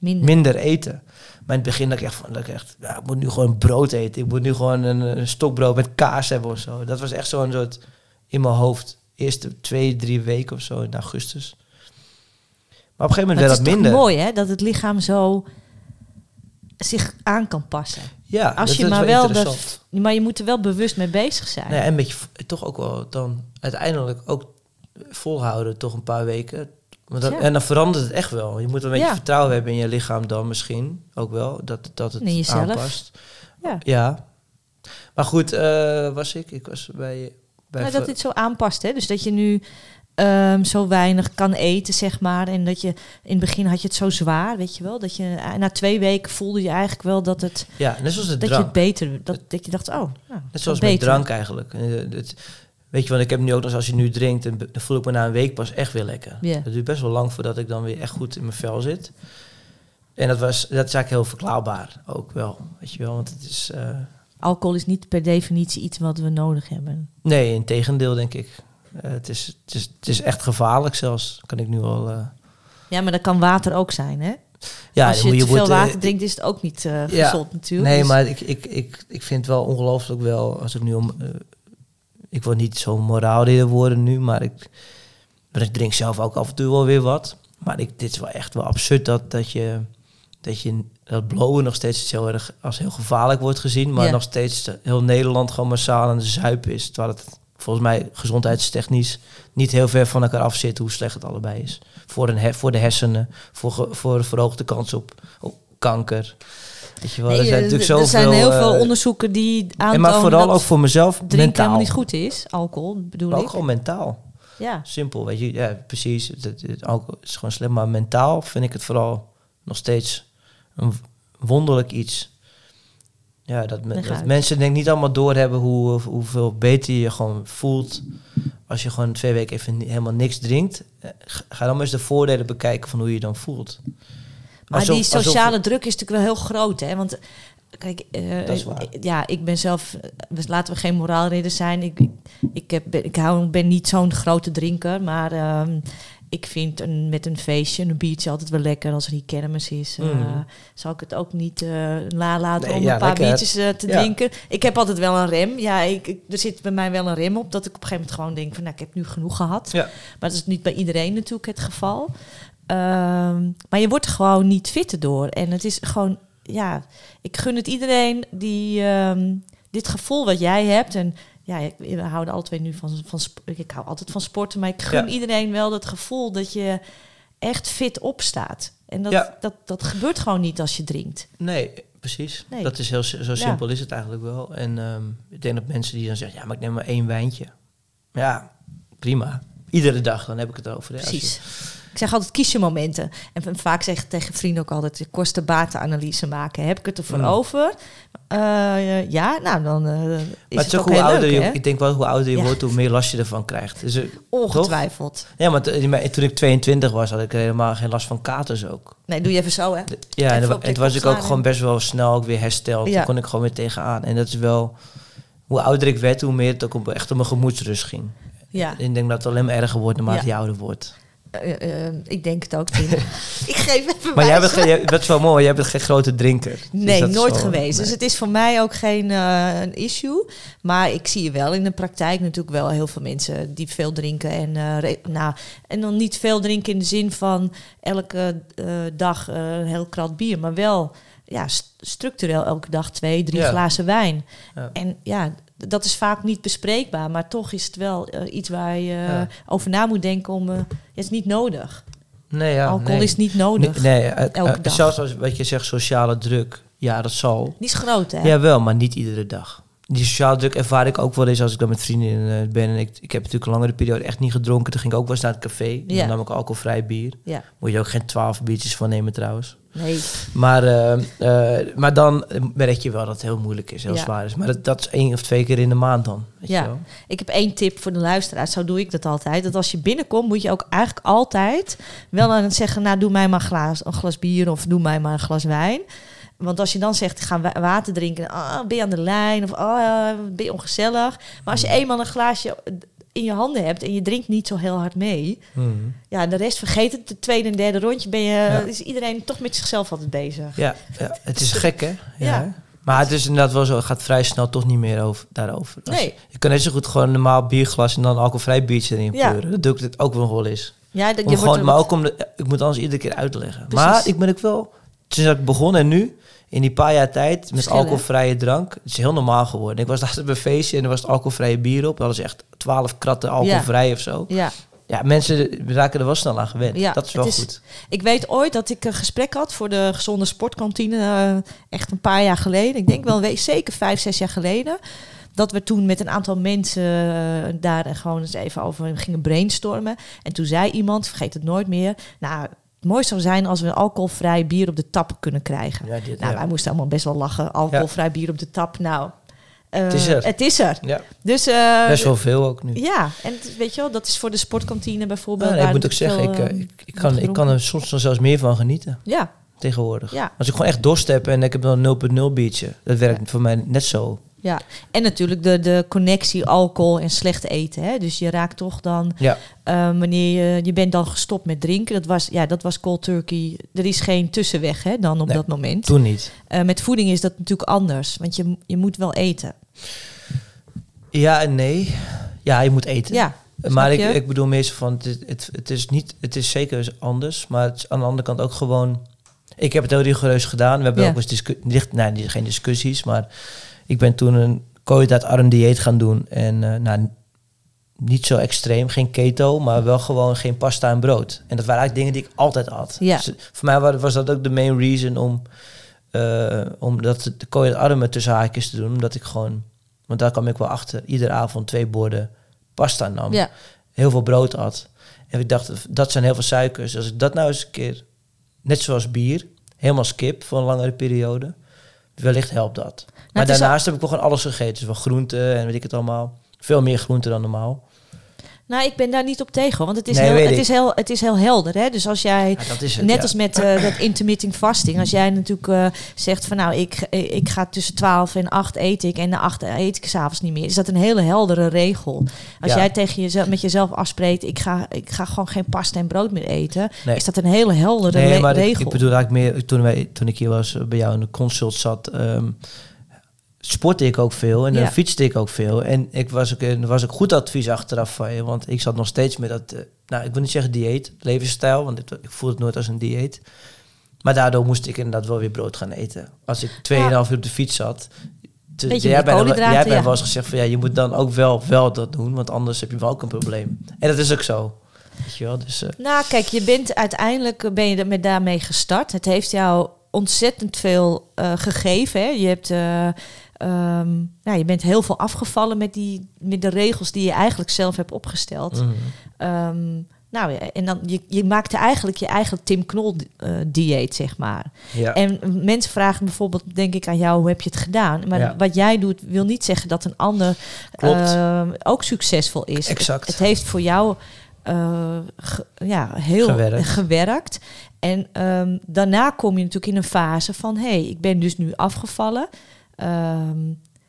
Minder. minder eten. Maar in het begin dacht ik echt van, dat ik echt, ja, ik moet nu gewoon brood eten. Ik moet nu gewoon een, een stokbrood met kaas hebben of zo. Dat was echt zo'n soort in mijn hoofd. Eerste twee, drie weken of zo in augustus. Maar op een gegeven moment werd het dat is toch minder. mooi hè, dat het lichaam zo zich aan kan passen. Ja, Als dat je is maar wel wel. Maar je moet er wel bewust mee bezig zijn. Ja, en een beetje toch ook wel dan uiteindelijk ook volhouden, toch een paar weken. Want dat, Ja. En dan verandert het echt wel. Je moet een beetje Ja. vertrouwen hebben in je lichaam dan misschien ook wel. Dat, dat het aanpast. Ja. Ja. Maar goed, eh, was ik? Ik was bij... bij Maar dat dit zo aanpast, hè? Dus dat je nu ehm, zo weinig kan eten, zeg maar. En dat je in het begin had je het zo zwaar, weet je wel. Dat je eh, na twee weken voelde je eigenlijk wel dat het, ja, net zoals de dat je het beter, dat, dat je dacht, oh, nou, Net zoals beter. met drank eigenlijk. Eh, het- weet je, want ik heb nu ook nog, als je nu drinkt, dan, voel ik me na een week pas echt weer lekker. Dat duurt best wel lang voordat ik dan weer echt goed in mijn vel zit. En dat, was, dat is eigenlijk heel verklaarbaar ook wel, weet je wel. Want het is... eh, Alcohol is niet per definitie iets wat we nodig hebben. nee, in tegendeel denk ik. Eh, het, is, het, is, het is echt gevaarlijk zelfs, kan ik nu al... eh, Ja, maar dat kan water ook zijn, hè? ja, Als je moet te veel water drinkt, is het ook niet Ja. gezond natuurlijk. Nee, Dus- maar ik, ik, ik, ik vind wel ongelooflijk wel, als ik nu om... ik wil niet zo'n moraalridder worden nu, maar ik, maar ik drink zelf ook af en toe wel weer wat. Maar ik, dit is wel echt wel absurd dat, dat je dat je dat blowen nog steeds heel erg als heel gevaarlijk wordt gezien, maar Ja. nog steeds heel Nederland gewoon massaal aan de zuipen is. Terwijl het volgens mij gezondheidstechnisch niet heel ver van elkaar af zit hoe slecht het allebei is. Voor, een voor de hersenen, voor, voor verhoogde kans op, op kanker. Weet je wel, Nee, er zijn eh, er zijn heel veel eh, onderzoeken die en aantonen maar vooral dat ook voor mezelf drinken mentaal. helemaal niet goed is. Alcohol bedoel Maar ook ik. gewoon mentaal. Ja. Simpel, weet je. Ja, precies. Het, het, het alcohol is gewoon slim. Maar mentaal vind ik het vooral nog steeds een wonderlijk iets. Ja, dat, me- mensen denk ik niet allemaal doorhebben hoe, hoeveel beter je gewoon voelt als je gewoon twee weken even helemaal niks drinkt. Eh, Ga ga dan maar eens de voordelen bekijken van hoe je je dan voelt. Maar Alsof- die alsof- sociale druk is natuurlijk wel heel groot, hè? Want kijk, eh, Dat is waar. ja, ik ben zelf, eh, dus laten we geen moraalridder zijn. Ik, ik, ik, heb, ik hou, ben niet zo'n grote drinker, maar ehm, ik vind een, met een feestje, een biertje altijd wel lekker als er die kermis is. Mm. Zal ik het ook niet nalaten Nee, om ja, een paar biertjes te Ja. drinken. Ik heb altijd wel een rem. Ja, ik, ik- er zit bij mij wel een rem op dat ik op een gegeven moment gewoon denk van, nou, ik heb nu genoeg gehad. Ja. Maar dat is niet bij iedereen natuurlijk het geval. Ehm, maar je wordt er gewoon niet fitter door. En het is gewoon, ja, ik gun het iedereen die ehm, dit gevoel wat jij hebt. En ja, ik- we houden alle twee nu van, ik hou altijd van sporten, maar ik gun Ja. iedereen wel dat gevoel dat je echt fit opstaat. En dat, Ja. dat, dat gebeurt gewoon niet als je drinkt. Nee, precies. Nee. Dat is heel zo simpel is het eigenlijk wel. En ehm, ik denk dat mensen die dan zeggen, ja, maar ik neem maar één wijntje. Ja, prima. Iedere dag, dan heb ik het erover. hè. Als je- Precies. Ik zeg altijd kies je momenten. En vaak zeg ik tegen vrienden ook altijd kosten-batenanalyse maken. Heb ik het ervoor Mm. over? Eh, ja, nou dan eh, is maar het, het is ook ook hoe ouder leuk, je, hè? ik denk wel hoe ouder je Ja. wordt, hoe meer last je ervan krijgt. Dus, eh, Ongetwijfeld. ja, maar toen ik 22 was, had ik helemaal geen last van katers ook. Nee, doe je even zo, hè? Ja, Even op en toen was ik ook gewoon best wel snel ook weer hersteld. Ja. Toen kon ik gewoon weer tegenaan. En dat is wel, hoe ouder ik werd, hoe meer het ook echt om mijn gemoedsrust ging. Ja, ik denk dat het alleen maar erger wordt naarmate Ja. je ouder wordt. Eh, eh, ik denk het ook, Tim. ik geef even Maar jij bent, jij, wel mooi, jij bent geen grote drinker. Dus Nee, nooit geweest. nee. Dus het is voor mij ook geen een issue. Maar ik zie wel in de praktijk natuurlijk wel heel veel mensen die veel drinken. En, nou, en dan niet veel drinken in de zin van elke dag een heel krat bier. Maar wel ja, st- structureel elke dag twee, drie Ja. glazen wijn. Ja. En ja, dat is vaak niet bespreekbaar. Maar toch is het wel eh, iets waar je Ja. over na moet denken. om. eh, het is niet nodig. Nee, ja, Alcohol nee. is niet nodig. Nee, nee, eh, Elke dag. zelfs als wat je zegt, sociale druk. Ja, dat zal. Die is groot, hè? Ja, wel, maar niet iedere dag. Die sociale druk ervaar ik ook wel eens als ik dan met vrienden ben. En ik, ik heb natuurlijk een langere periode echt niet gedronken. Toen ging ik ook wel eens naar het café. En Ja. Dan nam ik alcoholvrij bier. Ja. Moet je ook geen twaalf biertjes van nemen trouwens. Nee. Maar, eh, eh, maar dan merk je wel dat het heel moeilijk is, heel Ja. zwaar is. Maar dat, dat is één of twee keer in de maand dan. Weet Ja. je wel? Ik heb één tip voor de luisteraars. Zo doe ik dat altijd. Dat als je binnenkomt, moet je ook eigenlijk altijd wel aan het zeggen: Nou, doe mij maar een glas, een glas bier of doe mij maar een glas wijn. Want als je dan zegt, ga wa- water drinken, ah, ben je aan de lijn of oh, ben je ongezellig. Maar als je eenmaal een glaasje in je handen hebt en je drinkt niet zo heel hard mee, Mhm. ja, de rest vergeet het. De tweede en derde rondje ben je, Ja. is iedereen toch met zichzelf altijd bezig. Ja, ja, het is gek hè? Ja. Maar het is inderdaad wel zo, het gaat vrij snel toch niet meer over, daarover. Als Nee. Je, kan net zo goed gewoon een normaal bierglas en dan een alcoholvrij biertje erin Ja. pleuren. Dat doe ik het ook wel eens. Ja, dat, je gewoon, maar ook om de, ik moet alles iedere keer uitleggen. Precies. Maar ik ben ook wel, sinds ik begon en nu, in die paar jaar tijd, met alcoholvrije drank, het is heel normaal geworden. Ik was laatst op een feestje en er was het alcoholvrije bier op. Dat was echt twaalf kratten alcoholvrij of zo. Ja. Ja, mensen raken er wel snel aan gewend. Ja, dat is wel is- goed. Ik weet ooit dat ik een gesprek had voor de gezonde sportkantine. eh, echt een paar jaar geleden. Ik denk wel zeker vijf, zes jaar geleden. Dat we toen met een aantal mensen eh, daar gewoon eens even over gingen brainstormen. En toen zei iemand, vergeet het nooit meer. Nou, het mooi zou zijn als we een alcoholvrij bier op de tap kunnen krijgen. Ja, dit, Nou, ja. wij moesten allemaal best wel lachen. Alcoholvrij bier op de tap. Nou, eh, Het is er. Het is er. ja, Dus, eh, best wel veel ook nu. Ja, en weet je wel, dat is voor de sportkantine bijvoorbeeld. Ja, nee, ik moet ook zeggen, veel, eh, ik, ik, kan, ik kan er soms nog zelfs meer van genieten Ja, tegenwoordig. ja. Als ik gewoon echt dorst heb en ik heb dan een 0.0 biertje, dat werkt voor mij net zo. Ja, en natuurlijk de, de connectie alcohol en slecht eten. Hè? Dus je raakt toch dan, Ja, eh, wanneer je, je bent dan gestopt met drinken. Dat was, ja, dat was cold turkey. Er is geen tussenweg hè, dan op Nee, dat moment. toen niet. Eh, met voeding is dat natuurlijk anders, want je, je moet wel eten. Ja en nee. Ja, je moet eten. Ja, maar ik, ik bedoel meestal van, het, het, het is niet, het is zeker anders, maar het is aan de andere kant ook gewoon. Ik heb het heel rigoureus gedaan. We hebben Ja. ook eens discussies, nee, geen discussies, maar ik ben toen een koolhydraatarm dieet gaan doen en eh, nou, niet zo extreem, geen keto, maar wel gewoon geen pasta en brood. En dat waren eigenlijk dingen die ik altijd had. Ja. Dus voor mij wa- was dat ook de main reason om, eh om dat de koolhydraatarmen tussen haakjes te doen, omdat ik gewoon, want daar kwam ik wel achter, iedere avond twee borden pasta nam Ja, heel veel brood at. En ik dacht, dat zijn heel veel suikers. Als ik dat nou eens een keer, net zoals bier, helemaal skip voor een langere periode, wellicht helpt dat. Maar daarnaast heb ik wel gewoon alles gegeten. Dus wel groenten en weet ik het allemaal. Veel meer groenten dan normaal. nou ik ben daar niet op tegen, want het is, Nee, heel, het is, heel, het is heel helder. Hè? Dus als jij Ja, het, Net ja. als met eh, dat intermittent fasting. Als jij natuurlijk eh, zegt van nou, ik, ik ga tussen 12 en 8 eet ik en na 8 eet ik s'avonds niet meer. Is dat een hele heldere regel. Als Ja. jij tegen jezelf, met jezelf afspreekt, ik ga, ik ga gewoon geen pasta en brood meer eten. Nee. Is dat een hele heldere Nee, maar regel. ik bedoel eigenlijk meer, toen, wij, toen ik hier was eh, bij jou in de consult zat, ehm, sportte ik ook veel en dan Ja. fietste ik ook veel. En ik was ook, was ook goed advies achteraf van je, want ik zat nog steeds met dat, eh, nou ik wil niet zeggen dieet, levensstijl, want ik, ik voel het nooit als een dieet. Maar daardoor moest ik inderdaad wel weer brood gaan eten. Als ik 2,5 uur op de fiets zat. te- Beetje jij bent, bent ja. wel eens gezegd van ja, je moet dan ook wel, wel dat doen, want anders heb je wel ook een probleem. En dat is ook zo. Weet je wel, dus... eh, Nou, kijk, je bent uiteindelijk ben je met daarmee gestart. Het heeft jou ontzettend veel eh, gegeven. Hè? Je hebt. Ehm, nou, je bent heel veel afgevallen met, die, met de regels die je eigenlijk zelf hebt opgesteld. mhm. Ehm, nou, ja, en dan je, je maakte eigenlijk je eigen Tim Knol eh, dieet, zeg maar. ja. En mensen vragen bijvoorbeeld, denk ik aan jou, hoe heb je het gedaan? Maar Ja. wat jij doet, wil niet zeggen dat een ander ehm, ook succesvol is. Exact. Het, het heeft voor jou eh, ge- ja, heel Gewerkt. gewerkt. En daarna kom je natuurlijk in een fase van, hé, hey, ik ben dus nu afgevallen. Ehm,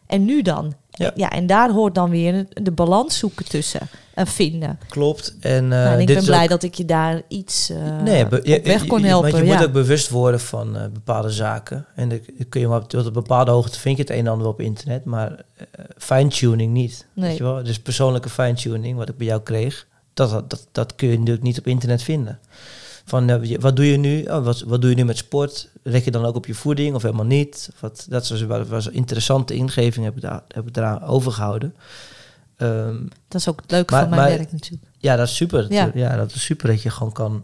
en nu dan? Ja. en daar hoort dan weer de balans zoeken tussen en vinden. Klopt. En, eh, nou, en ik dit ben blij ook- dat ik je daar iets eh, nee, be- je- op weg kon helpen. Want je ja. moet ook bewust worden van eh, bepaalde zaken. En dan kun je maar op, tot een bepaalde hoogte vind je het een en ander op internet, maar eh, fine-tuning niet. Nee. Weet je wel? Dus persoonlijke fine-tuning, wat ik bij jou kreeg, dat, dat, dat, kun je natuurlijk niet op internet vinden. Van eh, wat doe je nu? Oh, wat, wat doe je nu met sport? Let je dan ook op je voeding of helemaal niet? Wat, dat was, was, was een interessante ingeving, heb ik, daar, heb ik eraan overgehouden. Ehm, Dat is ook het leuke Maar- van mijn maar- werk natuurlijk. ja, dat is super. Ja. Ja. dat is super dat je gewoon kan,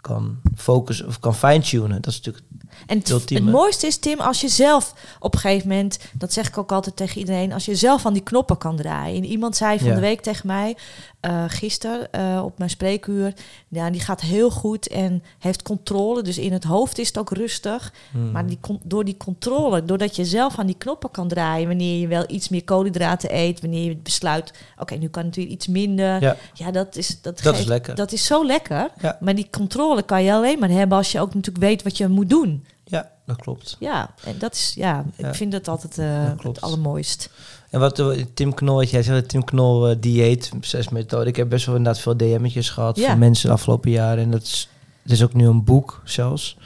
kan focussen of kan fine-tunen. Dat is natuurlijk En het, ultieme. het mooiste is, Tim, als je zelf op een gegeven moment, dat zeg ik ook altijd tegen iedereen, als je zelf aan die knoppen kan draaien. En iemand zei van Ja. de week tegen mij, eh gisteren eh, op mijn spreekuur, ja, die gaat heel goed en heeft controle. Dus in het hoofd is het ook rustig. Hmm. Maar die, door die controle, doordat je zelf aan die knoppen kan draaien, wanneer je wel iets meer koolhydraten eet, wanneer je besluit, oké, nu kan het weer iets minder. Ja, Ja, dat is dat, Dat is lekker. Dat is zo lekker. Ja. Maar die controle kan je alleen maar hebben als je ook natuurlijk weet wat je moet doen. ja, dat klopt. Ja, en dat is, ja, Ja. ik vind dat altijd eh, Dat het allermooist. En wat eh, Tim Knol, wat jij zegt, Tim Knol eh, dieet, zes methode. Ik heb best wel inderdaad veel DM'tjes gehad Ja. van mensen de afgelopen jaren. En dat is, het is ook nu een boek zelfs.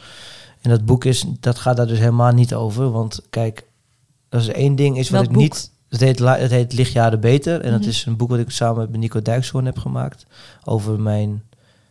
En dat boek is, dat gaat daar dus helemaal niet over. Want kijk, dat is één ding is wat ik boek? niet... Het heet, het heet Lichtjaren Beter. En dat Mhm. is een boek wat ik samen met Nico Dijkshoorn heb gemaakt. Over mijn...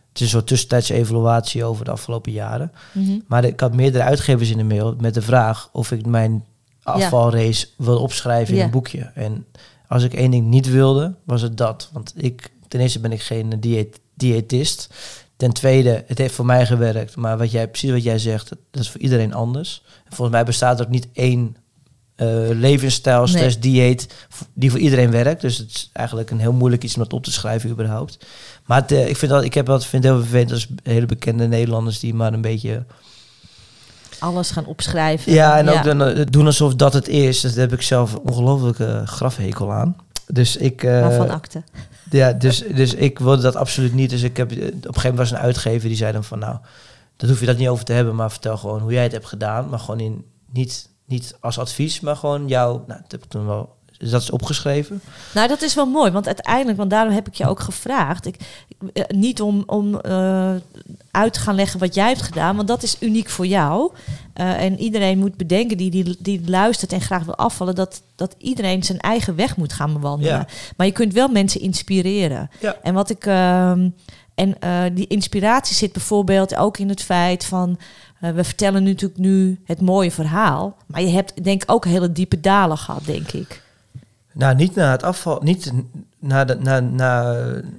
Het is een soort tussentijdse evaluatie over de afgelopen jaren. Mhm. Maar ik had meerdere uitgevers in de mail met de vraag of ik mijn afvalrace wil opschrijven in een boekje. En als ik één ding niet wilde, was het dat. Want ik, ten eerste ben ik geen dieet, diëtist. Ten tweede, het heeft voor mij gewerkt. Maar wat jij, precies wat jij zegt, dat is voor iedereen anders. En volgens mij bestaat er ook niet één eh, levensstijl Nee. slash dieet die voor iedereen werkt. Dus het is eigenlijk een heel moeilijk iets om dat op te schrijven überhaupt. Maar het, eh, ik, vind dat, ik heb dat, vind heel vervelend als hele bekende Nederlanders die maar een beetje Alles gaan opschrijven. ja, en ook dan eh, doen alsof dat het is. Dus daar heb ik zelf ongelooflijke grafhekel aan. Dus ik, eh, Waarvan akte. ja, dus, dus ik wilde dat absoluut niet. Dus ik heb, eh, op een gegeven moment was een uitgever die zei dan van nou, dat hoef je dat niet over te hebben, maar vertel gewoon hoe jij het hebt gedaan. Maar gewoon in, niet, niet als advies, maar gewoon jou, nou, dat heb ik toen wel dat is opgeschreven. Nou, dat is wel mooi, want uiteindelijk, want daarom heb ik je ook gevraagd. Ik, ik, eh, niet om, om eh, uit te gaan leggen wat jij hebt gedaan, want dat is uniek voor jou. Eh, en iedereen moet bedenken die, die, die luistert en graag wil afvallen, dat, dat iedereen zijn eigen weg moet gaan bewandelen. Ja. Maar je kunt wel mensen inspireren. Ja. En wat ik. ehm, en die inspiratie zit bijvoorbeeld ook in het feit van. we vertellen natuurlijk nu het mooie verhaal. Maar je hebt denk ik ook hele diepe dalen gehad, denk ik. Nou, niet na het afval, niet na, de, na, na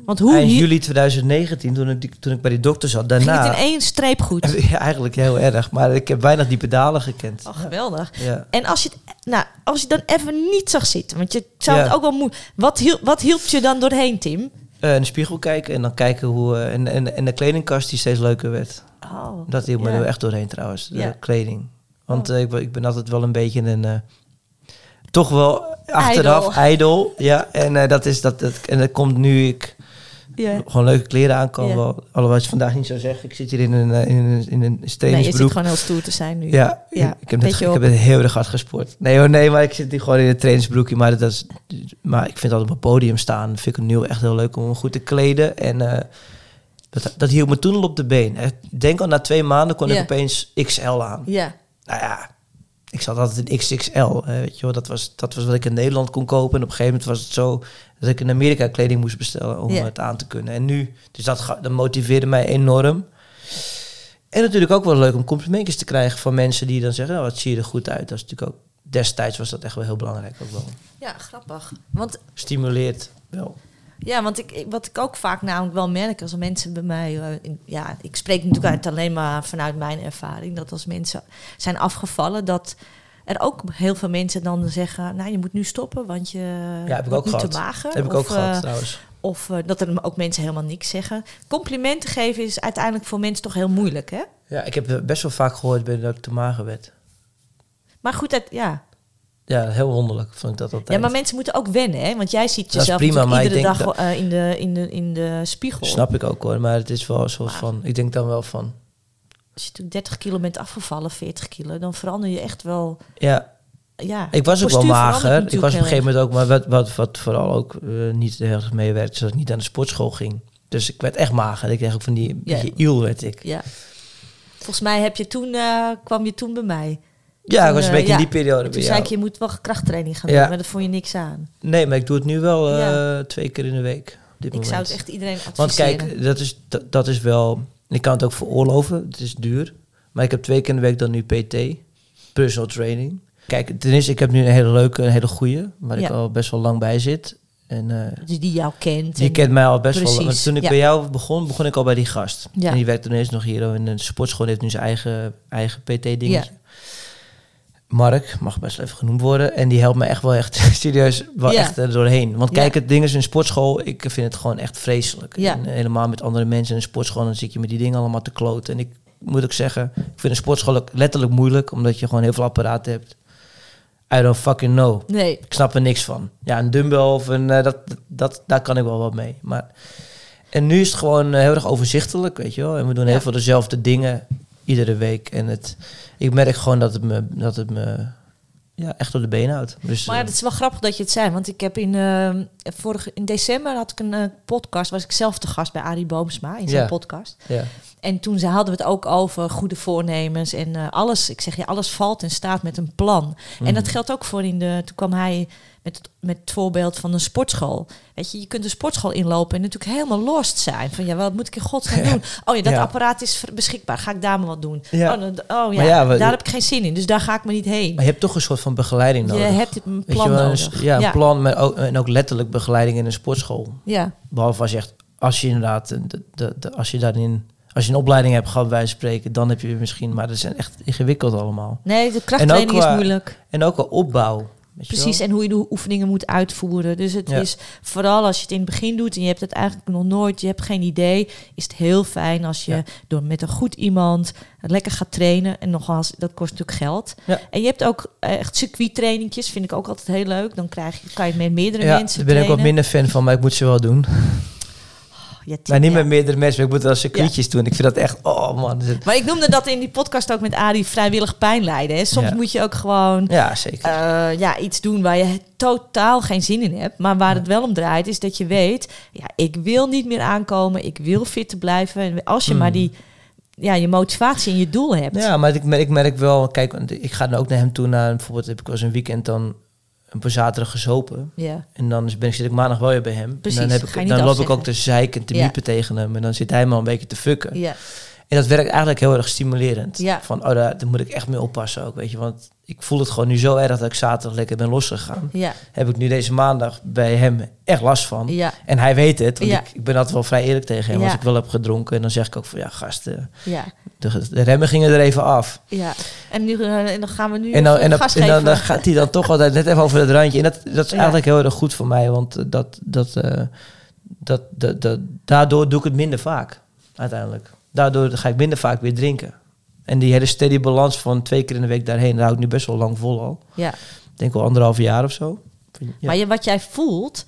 Want hoe eind juli 2019, toen ik, toen ik bij die dokter zat. ging Daarna, het in één streep goed. Ja, eigenlijk heel erg, maar ik heb weinig die pedalen gekend. Oh, geweldig. Ja. En als je, het, nou, als je dan even niet zag zitten, want je zou Ja. het ook wel moeten. Wat, hiel, wat hielp je dan doorheen, Tim? Eh, in de spiegel kijken en dan kijken hoe... eh, en, en, en de kledingkast die steeds leuker werd. Oh, Dat hielp me er echt doorheen trouwens, de. Oh. kleding. Want eh, ik, ik ben altijd wel een beetje een... toch wel achteraf Ijdel. Ja, en eh, dat is dat, dat... En dat komt nu ik gewoon leuke kleren aan kan. Wel, alhoewel je het vandaag niet zou zeggen. Ik zit hier in een, eh, in een, in een Nee, je zit gewoon heel stoer te zijn nu. Ja, Ja, ik, heb net, ik heb het heel erg hard gesport. Nee hoor, nee, maar ik zit hier gewoon in een trainingsbroekje. Maar, dat is, maar ik vind altijd op een podium staan, vind ik het nu echt heel leuk om me goed te kleden. En eh, dat, dat hield me toen al op de been. Ik denk al na twee maanden kon ik opeens XL aan. Ja. Nou ja, ik zat altijd in XXL. eh, weet je wel, dat was, dat was wat ik in Nederland kon kopen. En op een gegeven moment was het zo dat ik in Amerika kleding moest bestellen om het aan te kunnen. En nu, dus dat, dat motiveerde mij enorm. En natuurlijk ook wel leuk om complimentjes te krijgen van mensen die dan zeggen, nou, wat zie je er goed uit. Dat is natuurlijk ook, destijds was dat echt wel heel belangrijk ook wel. ja, grappig. Want, Stimuleert wel. Ja, want ik, wat ik ook vaak namelijk wel merk als mensen bij mij... eh, ja, ik spreek natuurlijk uit alleen maar vanuit mijn ervaring... dat als mensen zijn afgevallen, dat er ook heel veel mensen dan zeggen... nou, je moet nu stoppen, want je Ja, heb ik wordt ook gehad. te mager. Heb ik Of, ook gehad eh, trouwens. Of eh, dat er ook mensen helemaal niks zeggen. Complimenten geven is uiteindelijk voor mensen toch heel moeilijk, hè? Ja, ik heb best wel vaak gehoord bij dat ik te mager werd. Maar goed, het, ja. Ja, heel wonderlijk vond ik dat altijd. ja, maar mensen moeten ook wennen, hè? Want jij ziet jezelf prima, maar iedere dag eh, in, de, in, de, in de spiegel. Snap ik ook hoor, maar het is wel een soort Maar- van... Ik denk dan wel van... Als je natuurlijk 30 kilo bent afgevallen, 40 kilo, dan verander je echt wel. Ja, Ja, Ik was ook wel mager. Ik was op een gegeven moment ook, maar wat, wat, wat vooral ook eh, niet heel erg meewerkte, is dat ik niet aan de sportschool ging. Dus ik werd echt mager. Ik kreeg ook van die Ja. beetje iel werd ik. Ja. Volgens mij heb je toen, eh, kwam je toen bij mij. Ja, ik was een eh, beetje in die periode Toen bij zei jou. ik, je moet wel krachttraining gaan doen, maar dat vond je niks aan. Nee, maar ik doe het nu wel eh, twee keer in de week. Dit Ik moment. zou het echt iedereen adviseren. Want kijk, dat is, dat, dat is wel... Ik kan het ook veroorloven. Het is duur. Maar ik heb twee keer in de week dan nu PT. Personal training. Kijk, ten eerste, ik heb nu een hele leuke, een hele goede. Waar ik al best wel lang bij zit. En eh, Dus die jou kent. Die en- kent mij al best wel. Want toen ik ja. bij jou begon, begon ik al bij die gast. Ja. En die werkt ineens nog hier in de sportschool. Die heeft nu zijn eigen, eigen PT-dingetje. Mark, mag best even genoemd worden. En die helpt me echt wel echt serieus wel Ja. echt er doorheen. Want Ja. kijk, het ding is in sportschool, ik vind het gewoon echt vreselijk. Ja. En eh, helemaal met andere mensen in een sportschool, dan zit je met die dingen allemaal te kloten. En ik moet ook zeggen, ik vind een sportschool ook letterlijk moeilijk, omdat je gewoon heel veel apparaten hebt. I don't fucking know. Nee, Ik snap er niks van. Ja, een dumbbell of een, eh, dat, dat, daar kan ik wel wat mee. Maar, en nu is het gewoon eh, heel erg overzichtelijk, weet je wel. En we doen heel veel dezelfde dingen iedere week. En het, ik merk gewoon dat het me, dat het me ja, echt op de benen houdt. Dus, Maar eh, het is wel grappig dat je het zei. Want ik heb in, vorige, in december had ik een eh, podcast. Was ik zelf te gast bij Arie Boomsma in zijn Ja. podcast. ja. En toen ze- hadden we het ook over goede voornemens. En eh, alles, ik zeg ja, alles valt en staat met een plan. En dat Mhm. geldt ook voor in de. Toen kwam hij met het, met het voorbeeld van een sportschool. Weet je, je kunt een sportschool inlopen en natuurlijk helemaal lost zijn. Van ja, wat moet ik in godsnaam doen? Oh ja, dat Ja. apparaat is beschikbaar. Ga ik daar maar wat doen? Ja. Oh, oh ja, we- daar heb ik geen zin in. Dus daar ga ik maar niet heen. Maar je hebt toch een soort van begeleiding Je nodig. hebt een plan je wel, een nodig. s- Ja, een plan met ook, en ook letterlijk begeleiding in een sportschool. Ja, Behalve als je echt, als je inderdaad, de, de, de- als je daarin, als je een opleiding hebt gehad, wij spreken, dan heb je misschien, maar dat zijn echt ingewikkeld allemaal. nee, de krachttraining qua- is moeilijk. En ook wel opbouw. Precies, wel. en hoe je de oefeningen moet uitvoeren. Dus het Ja. is vooral als je het in het begin doet en je hebt het eigenlijk nog nooit, je hebt geen idee, is het heel fijn als je Ja. door met een goed iemand lekker gaat trainen. En nogmaals, dat kost natuurlijk geld. Ja. En je hebt ook echt circuittrainingjes, vind ik ook altijd heel leuk. Dan krijg je, kan je met meerdere Ja, mensen daar ben ik wat trainen. minder fan van, maar ik moet ze wel doen. Ja, tien, Maar niet ja. met meerdere mensen. Ik moet wel circuitjes doen. Ik vind dat echt... Oh man. is- Maar ik noemde dat in die podcast ook met Arie vrijwillig pijn lijden. Hè. Soms moet je ook gewoon Ja, zeker. eh, ja, iets doen waar je totaal geen zin in hebt. Maar waar het wel om draait, is dat je weet... Ja, ik wil niet meer aankomen. Ik wil fit te blijven. En als je Mm. maar die, ja, je motivatie en je doel hebt. Ja, maar ik merk, ik merk wel... Kijk, ik ga dan ook naar hem toe. Naar, bijvoorbeeld heb ik wel eens een weekend dan... Een paar zaterdag gezopen. Ja. En dan ben ik, zit ik maandag wel weer bij hem. Precies, en dan heb ik, dan loop ik ook te zeiken en te Ja. miepen tegen hem. En dan zit hij me al een beetje te fucken. Ja. En dat werkt eigenlijk heel erg stimulerend. Ja. Van, oh, daar, daar moet ik echt mee oppassen ook, weet je. Want ik voel het gewoon nu zo erg dat ik zaterdag lekker ben losgegaan. Ja. Heb ik nu deze maandag bij hem echt last van. Ja. En hij weet het, want Ja. ik, ik ben altijd wel vrij eerlijk tegen hem. Als ik wel heb gedronken, en dan zeg ik ook van, ja gasten, Ja. de, de remmen gingen er even af. Ja. En, nu, eh, en dan gaan we nu En dan, even en dan, gas en dan, geven. dan gaat hij dan toch altijd net even over het randje. En dat, dat is eigenlijk heel erg goed voor mij, want eh, dat, dat, eh, dat, dat, dat, daardoor doe ik het minder vaak, uiteindelijk. Daardoor ga ik minder vaak weer drinken. En die hele steady balans van twee keer in de week daarheen, daar hou ik nu best wel lang vol al. Ja. Ik denk wel anderhalf jaar of zo. Ja. Maar je, wat jij voelt,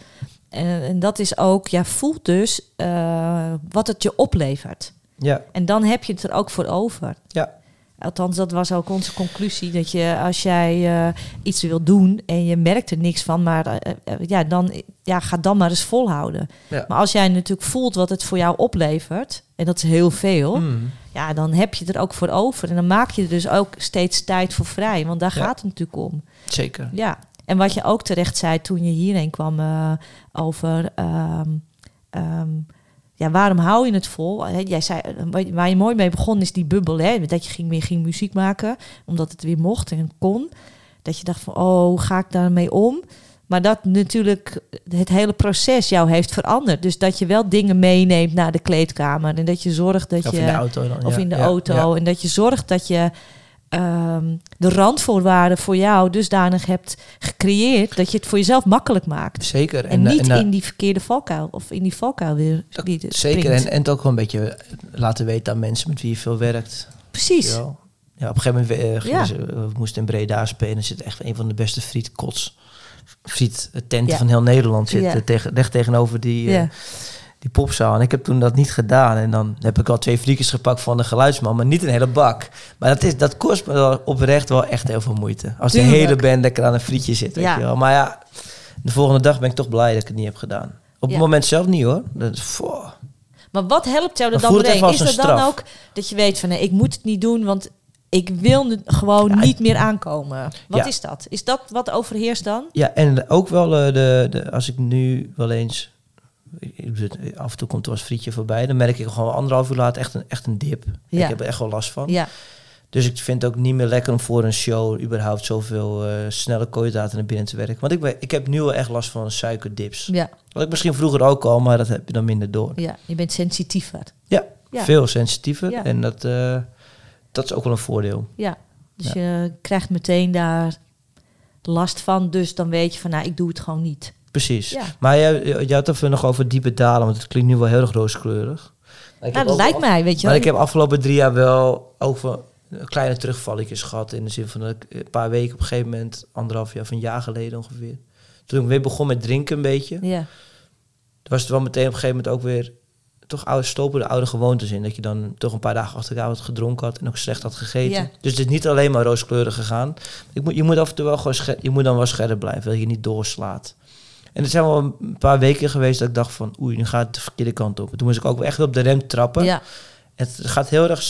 en, en dat is ook, jij voelt dus eh, wat het je oplevert. ja, En dan heb je het er ook voor over. ja, Althans, dat was ook onze conclusie. Dat je als jij eh, iets wil doen en je merkt er niks van, maar eh, eh, ja, dan ja, ga dan maar eens volhouden. Ja. Maar als jij natuurlijk voelt wat het voor jou oplevert, en dat is heel veel, Mm. ja, dan heb je er ook voor over. En dan maak je er dus ook steeds tijd voor vrij. Want daar Ja. gaat het natuurlijk om. zeker. Ja, en wat je ook terecht zei toen je hierheen kwam over... ehm, ehm, ja, waarom hou je het vol? Jij zei, eh, waar- waar je mooi mee begon is die bubbel. Hè? Dat je ging, weer ging muziek maken, omdat het weer mocht en kon. Dat je dacht van, oh, hoe ga ik daarmee om? Maar dat natuurlijk het hele proces jou heeft veranderd. Dus dat je wel dingen meeneemt naar de kleedkamer. En dat je zorgt dat Of je... in de auto dan. Of ja, in de ja, auto. ja. En dat je zorgt dat je ehm, de randvoorwaarden voor jou dusdanig hebt gecreëerd dat je het voor jezelf makkelijk maakt. Zeker. En, eh, niet eh, in die verkeerde valkuil of in die valkuil weer Dat- Zeker. En, en het ook wel een beetje laten weten aan mensen met wie je veel werkt. Precies. Ja. Ja, op een gegeven moment gingen Ja. ze, we moesten in Breda spelen. Er zit echt een van de beste frietkots. Friettenten Ja. van heel Nederland zit Ja. tegen, recht tegenover die, Ja. Die popzaal. En ik heb toen dat niet gedaan. En dan heb ik al twee frietjes gepakt van de geluidsman, maar niet een hele bak. Maar dat, is, dat kost me wel oprecht wel echt heel veel moeite. Als de hele band lekker aan een frietje zit. Weet Ja. je wel. Maar ja, de volgende dag ben ik toch blij dat ik het niet heb gedaan. Op Ja. het moment zelf niet hoor. Dat is. Maar wat helpt jou er Dan doorheen? Is dat dan straf. ook dat je weet van nee, ik moet het niet doen, want ik wil gewoon Ja, niet meer aankomen. Wat Ja. is dat? Is dat wat overheerst dan? Ja, en ook wel eh, de, de, als ik nu wel eens. Af en toe komt er als frietje voorbij. Dan merk ik gewoon anderhalf uur later echt een, echt een dip. Ja. Ik heb er echt wel last van. Ja, Dus ik vind het ook niet meer lekker om voor een show überhaupt zoveel eh, snelle koolhydraten naar binnen te werken. Want ik, ben, ik heb nu wel echt last van suikerdips. ja, Wat ik misschien vroeger ook al, maar dat heb je dan minder door. ja. Je bent sensitiever. Ja, Ja. veel sensitiever. Ja. En dat, eh, dat is ook wel een voordeel. Ja, dus Ja. je krijgt meteen daar last van. Dus dan weet je van, nou, ik doe het gewoon niet. Precies. Ja. Maar jij, jij had het nog over diepe dalen, want het klinkt nu wel heel erg rooskleurig. Maar Nou, dat lijkt mij, weet je Maar wel. ik heb afgelopen drie jaar wel over kleine terugvalletjes gehad. In de zin van een paar weken op een gegeven moment, anderhalf jaar of een jaar geleden ongeveer. Toen ik weer begon met drinken een beetje. Ja, was het wel meteen op een gegeven moment ook weer toch oude stopen de oude gewoontes in. Dat je dan toch een paar dagen achter elkaar wat gedronken had en ook slecht had gegeten. Ja. Dus het is niet alleen maar rooskleurig gegaan. Ik moet, je moet af en toe wel gewoon scher- je moet dan wel scherp blijven, dat je niet doorslaat. En er zijn wel een paar weken geweest dat ik dacht van oei, nu gaat het de verkeerde kant op. En Toen moest ik ook echt op de rem trappen. ja, Het gaat heel erg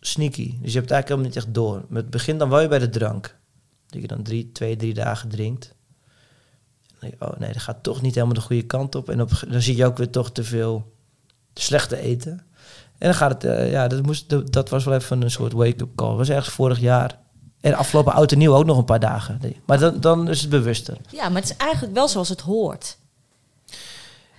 sneaky. Dus je hebt het eigenlijk helemaal niet echt door. Maar het begint dan wel weer bij de drank. Dat je dan drie, twee, drie dagen drinkt. Dan denk je, oh nee, dat gaat toch niet helemaal de goede kant op. En op, dan zie je ook weer toch te veel slechte eten. En dan gaat het, eh, ja, dat, moest, dat, dat was wel even een soort wake-up call. Dat was ergens vorig jaar. En afgelopen oud en nieuw ook nog een paar dagen. Maar dan, dan is het bewuster. ja, maar het is eigenlijk wel zoals het hoort.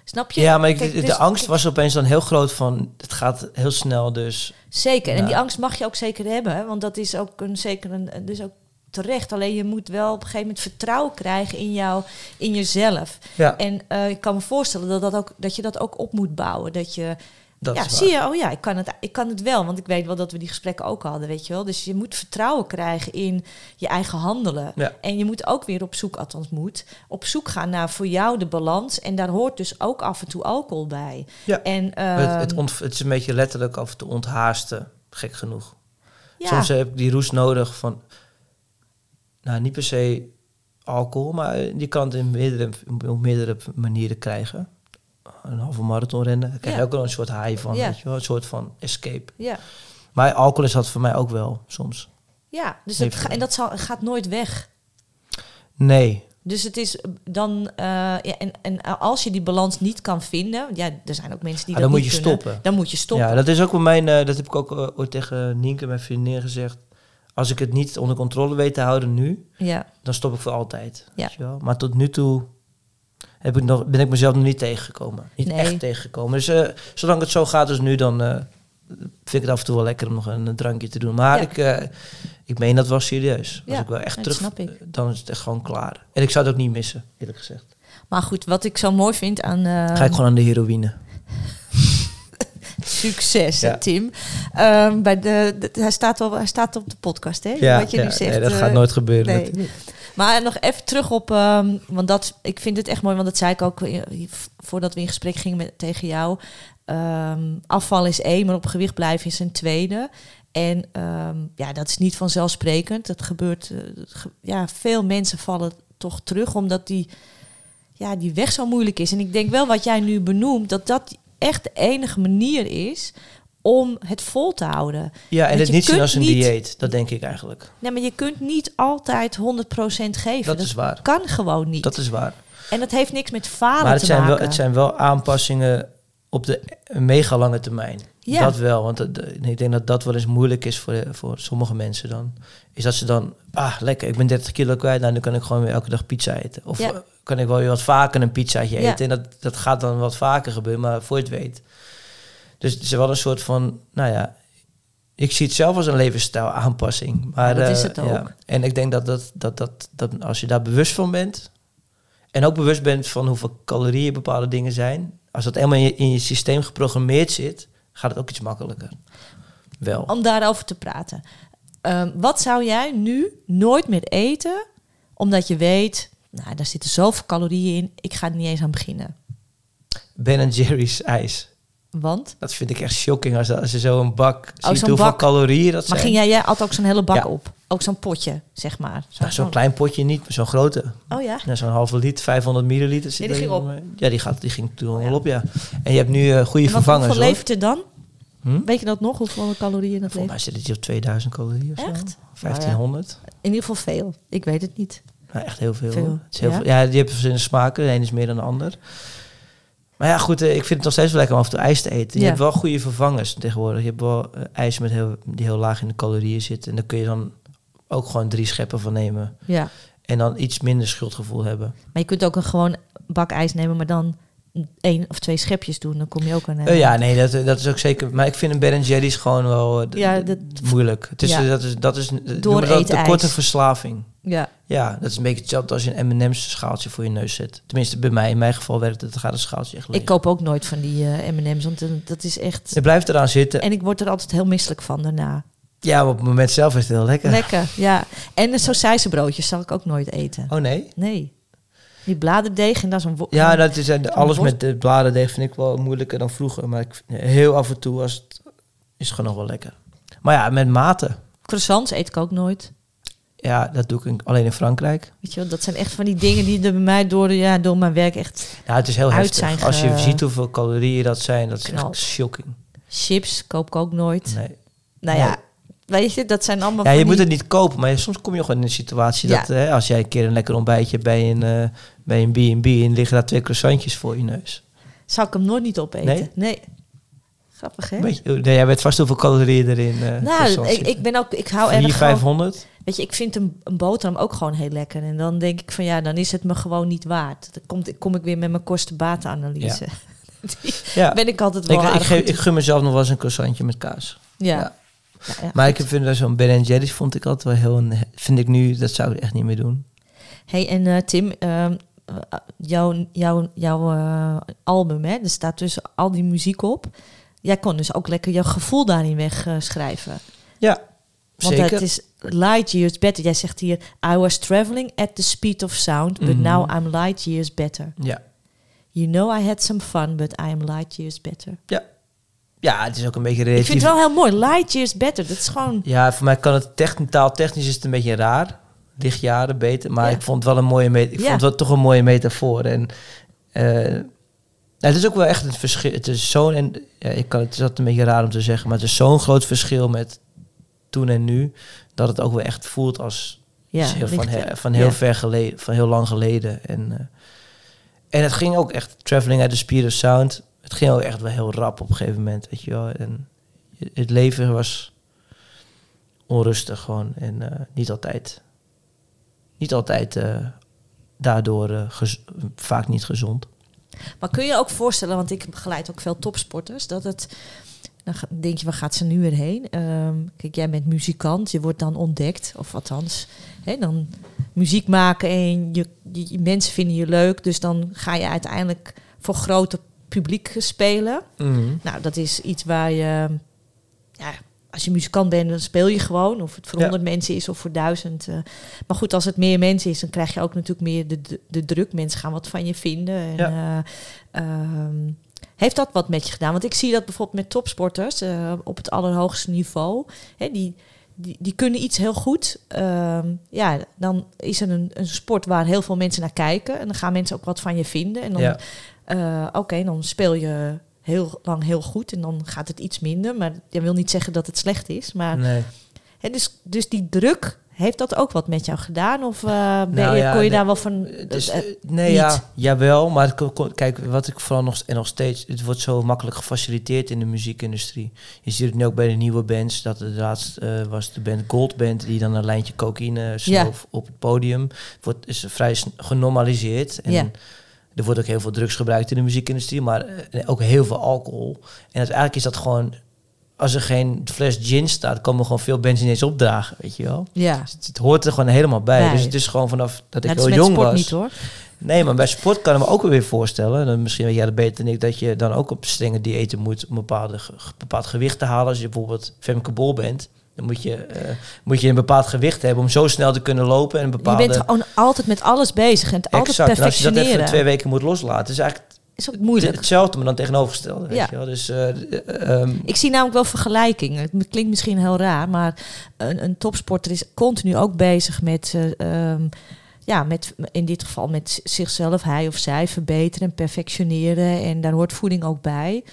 Snap je? Ja, maar ik, Kijk, de dus- angst was opeens dan heel groot van... Het gaat heel snel, dus... Zeker. En die angst mag je ook zeker hebben. hè, Want dat is ook een zeker een, dus ook terecht. Alleen je moet wel op een gegeven moment vertrouwen krijgen in jou, in jezelf. Ja, En eh, ik kan me voorstellen dat, dat, ook, dat je dat ook op moet bouwen. Dat je Dat ja, zie je, oh ja, ik kan, het, ik kan het wel, want ik weet wel dat we die gesprekken ook hadden, weet je wel. Dus je moet vertrouwen krijgen in je eigen handelen. Ja. En je moet ook weer op zoek, althans moet, op zoek gaan naar voor jou de balans. En daar hoort dus ook af en toe alcohol bij. Ja. En, het, het, ehm, het is een beetje letterlijk af en toe onthaasten, gek genoeg. ja, Soms heb ik die roes nodig van, nou niet per se alcohol, maar je kan het in meerdere, op meerdere manieren krijgen. Een halve marathon rennen, daar krijg je Ja. ook wel een soort high van, Ja. weet je wel, een soort van escape. ja, Maar alcohol is dat voor mij ook wel, soms. ja, dus ga- en dat zal, gaat nooit weg. Nee, Dus het is dan, eh, ja, en, en als je die balans niet kan vinden, ja, er zijn ook mensen die Ah, dat dan niet moet je kunnen, stoppen. Dan moet je stoppen. Ja, dat is ook mijn, eh, dat heb ik ook eh, ooit tegen Nienke, mijn vriendin, gezegd. Als ik het niet onder controle weet te houden nu, ja. dan stop ik voor altijd. Ja. Weet je wel? Maar tot nu toe heb ik nog, ben ik mezelf nog niet tegengekomen. Niet Nee. echt tegengekomen. Dus eh, zolang het zo gaat als nu, dan eh, vind ik het af en toe wel lekker om nog een, drankje te doen. Maar Ja. ik, eh, ik meen dat wel serieus. Als Ja, ik wel echt terug, dan is het echt gewoon klaar. En ik zou het ook niet missen, eerlijk gezegd. Maar goed, wat ik zo mooi vind aan eh, Ga ik gewoon aan de heroïne. succes, Ja. Tim. Ehm, bij de, de- hij, staat al, hij staat op de podcast, hè? wat je nu zegt. nee, dat gaat nooit gebeuren. nee. Maar nog even terug op, ehm, want dat, ik vind het echt mooi, want dat zei ik ook eh, voordat we in gesprek gingen met, tegen jou. Ehm, afval is één, maar op gewicht blijven is een tweede. En ehm, ja, dat is niet vanzelfsprekend. Dat gebeurt, eh, ja, veel mensen vallen toch terug, omdat die, ja, die weg zo moeilijk is. En ik denk wel wat jij nu benoemt, dat dat echt de enige manier is om het vol te houden. Ja, en Want het niet zien als een niet- dieet. Dat denk ik eigenlijk. Nee, maar je kunt niet altijd 100% geven. Dat is waar. kan gewoon niet. Dat is waar. En dat heeft niks met falen Maar het te zijn, wel, maken. het zijn wel aanpassingen op de mega lange termijn. Ja. Dat wel, want ik denk dat dat wel eens moeilijk is voor, voor sommige mensen dan. Is dat ze dan, ah lekker, ik ben 30 kilo kwijt, nou nu kan ik gewoon weer elke dag pizza eten. Of Ja. kan ik wel weer wat vaker een pizzaatje Ja. eten. En dat, dat gaat dan wat vaker gebeuren, maar voor je het weet. Dus is wel een soort van, nou ja, ik zie het zelf als een levensstijl aanpassing. Maar, dat eh, is het ook. En ik denk dat, dat, dat, dat, dat als je daar bewust van bent, en ook bewust bent van hoeveel calorieën bepaalde dingen zijn, als dat helemaal in je, in je systeem geprogrammeerd zit, gaat het ook iets makkelijker. Wel. Om daarover te praten. Ehm, wat zou jij nu nooit meer eten, omdat je weet, nou, daar zitten zoveel calorieën in, ik ga er niet eens aan beginnen. Ben Jerry's ijs. Want? Dat vind ik echt shocking als, als je zo een bak ziet Oh, zo'n hoeveel bak. calorieën dat Maar zijn. ging jij, jij had ook zo'n hele bak Ja. op? Ook zo'n potje, zeg maar. Nou, zo'n klein potje niet, maar zo'n grote. Oh ja? Zo'n halve liter, 500 milliliter. zit die ging op. Ja, die, gaat, die ging toen Oh, ja. wel op, ja. En je hebt nu eh, goede En wat, vervangers, hoeveel levert het dan? Hm? Weet je dat nog, hoeveel calorieën dat Volgens mij zit het hier op 2000 calorieën of zo. Echt? 1500. In ieder geval veel. Ik weet het niet. Nou, echt heel veel. Veel, hoor. Het is heel ja. veel. Ja, die hebben verschillende smaken. De een is meer dan de ander. Maar ja, goed, eh, ik vind het nog steeds wel lekker om af en toe ijs te eten. Je Ja. hebt wel goede vervangers tegenwoordig. Je hebt wel eh, ijs met heel, die heel laag in de calorieën zit. En daar kun je dan ook gewoon drie scheppen van nemen. Ja. En dan iets minder schuldgevoel hebben. Maar je kunt ook een gewoon bak ijs nemen, maar dan één of twee schepjes doen. Dan kom je ook aan. Eh, ja, nee, dat, dat is ook zeker. Maar ik vind een Ben Jerry's gewoon wel eh, Ja, dat- moeilijk. Het is, Ja. eh, dat is, dat is eh, Door dat de korte verslaving. Ja. Ja, dat is een beetje hetzelfde als je een M&M's schaaltje voor je neus zet. Tenminste, bij mij, in mijn geval werkt het, dan gaat het schaaltje echt leeg. Ik koop ook nooit van die eh, M&M's, want eh, dat is echt... Je blijft eraan zitten. En ik word er altijd heel misselijk van daarna. Ja, op het moment zelf is het heel lekker. Lekker, ja. En de sausijzenbroodjes zal ik ook nooit eten. Oh nee? Nee. Die bladerdeeg en dat is een... Ja, dat is, eh, alles met de bladerdeeg vind ik wel moeilijker dan vroeger. Maar ik, heel af en toe was het, is het gewoon nog wel lekker. Maar ja, met mate. Croissants eet ik ook nooit. Ja, dat doe ik in- alleen in Frankrijk. Weet je wel, dat zijn echt van die dingen die er bij mij door, de, ja, door mijn werk echt... Ja, het is heel Uit heftig. zijn Als je ziet hoeveel calorieën dat zijn, dat is Knal. echt shocking. Chips koop ik ook nooit. Nee. Nou ja, weet je, dat zijn allemaal Ja, je moet het niet kopen, maar soms kom je gewoon in een situatie Ja. dat hè, als jij een keer een lekker ontbijtje bij een, eh, bij een B&B en liggen daar twee croissantjes voor je neus. Zou ik hem nooit niet opeten. Nee? Nee. Grappig, hè? Nee, jij weet vast hoeveel calorieën erin eh nou, ik, ik ben ook... Ik hou 400, erg gewoon... 500? Weet je, ik vind een, een boterham ook gewoon heel lekker. En dan denk ik van ja, dan is het me gewoon niet waard. Dan komt, kom ik weer met mijn kosten-batenanalyse. Die Ja. ben ik altijd wel Ik, geef, ik gun mezelf nog wel eens een croissantje met kaas. Ja. ja. Ja. Maar ik vind dat zo'n Ben Jerry's vond ik altijd wel heel... een- Vind ik nu, dat zou ik echt niet meer doen. Hey, en eh, Tim, ehm, eh, jouw, jouw, jouw eh, album, hè, er staat tussen al die muziek op. jij kon dus ook lekker je gevoel daarin wegschrijven. Ja, Want zeker. het is light years better. Jij zegt hier, I was traveling at the speed of sound, but Mhm. now I'm light years better. ja. You know I had some fun, but I am light years better. ja, het is ook een beetje Ik relatief. vind het wel heel mooi. Light years better. Dat is gewoon... Ja, voor mij kan het technisch, taaltechnisch is het een beetje raar. Lichtjaren beter. Maar Ja. ik vond het wel een mooie Ik Ja. vond het wel toch een mooie metafoor. En eh, nou, het is ook wel echt een verschil. Het is zo'n en ja, ik kan het is altijd een beetje raar om te zeggen, maar het is zo'n groot verschil met toen en nu dat het ook wel echt voelt als Ja, heel van, he- van heel ja. ver geleden, van heel lang geleden. En, eh, en het ging ook echt traveling at the speed of sound. Het ging ook echt wel heel rap op een gegeven moment, weet je wel. En het leven was onrustig gewoon en eh, niet altijd, niet altijd eh, daardoor eh, vaak niet gezond. Maar kun je ook voorstellen, want ik begeleid ook veel topsporters, dat het. Dan denk je, waar gaat ze nu weer heen? Ehm, kijk, jij bent muzikant, je wordt dan ontdekt, of althans, hè, dan muziek maken en je, die mensen vinden je leuk, dus dan ga je uiteindelijk voor grote publiek spelen. Nou, dat is iets waar je, ja, als je muzikant bent, dan speel je gewoon. Of het voor Ja. honderd mensen is of voor duizend. eh. maar goed, als het meer mensen is, dan krijg je ook natuurlijk meer de, de, de druk. Mensen gaan wat van je vinden. En, Ja. eh, ehm, heeft dat wat met je gedaan? Want ik zie dat bijvoorbeeld met topsporters eh, op het allerhoogste niveau. Hè, die, die, die kunnen iets heel goed. Ehm, ja, dan is er een, een sport waar heel veel mensen naar kijken. En dan gaan mensen ook wat van je vinden. En dan Ja. Eh, Oké, dan speel je heel lang heel goed en dan gaat het iets minder. Maar dat wil niet zeggen dat het slecht is. Maar Nee. hè, dus, dus die druk, heeft dat ook wat met jou gedaan? Of eh, ben Nou je, ja, kon je nee, daar wel van... Is, eh, nee, niet. ja, jawel. Maar kijk, wat ik vooral nog, en nog steeds... Het wordt zo makkelijk gefaciliteerd in de muziekindustrie. Je ziet het nu ook bij de nieuwe bands. Dat het laatst eh, was de band Gold Band... die dan een lijntje cocaïne snoof op het podium. Wordt, is vrij genormaliseerd. En Ja. Er wordt ook heel veel drugs gebruikt in de muziekindustrie. Maar eh, ook heel veel alcohol. En uiteindelijk is dat gewoon... Als er geen fles gin staat... komen gewoon veel bands ineens opdragen, weet je wel. ja, Dus het, hoort er gewoon helemaal bij. Bij. Dus het is gewoon vanaf dat ik is heel jong sport was... niet hoor. Nee, maar bij sport kan ik me ook weer voorstellen. Dan misschien weet jij dat beter dan ik. Dat je dan ook op strenge diëten moet om een bepaalde, bepaald gewicht te halen. Als je bijvoorbeeld Femke Bol bent. Dan moet je, eh, moet je een bepaald gewicht hebben om zo snel te kunnen lopen. En een bepaalde... Je bent gewoon altijd met alles bezig en het altijd exact. En als je dat even perfectioneren. twee weken moet loslaten. is eigenlijk is ook moeilijk. hetzelfde, maar dan tegenovergestelde. Weet Ja. je wel? Dus, eh, eh, ehm, Ik zie namelijk wel vergelijkingen. Het klinkt misschien heel raar, maar een, een topsporter is continu ook bezig met, eh, ehm, ja, met, in dit geval met zichzelf, hij of zij, verbeteren en perfectioneren. En daar hoort voeding ook bij.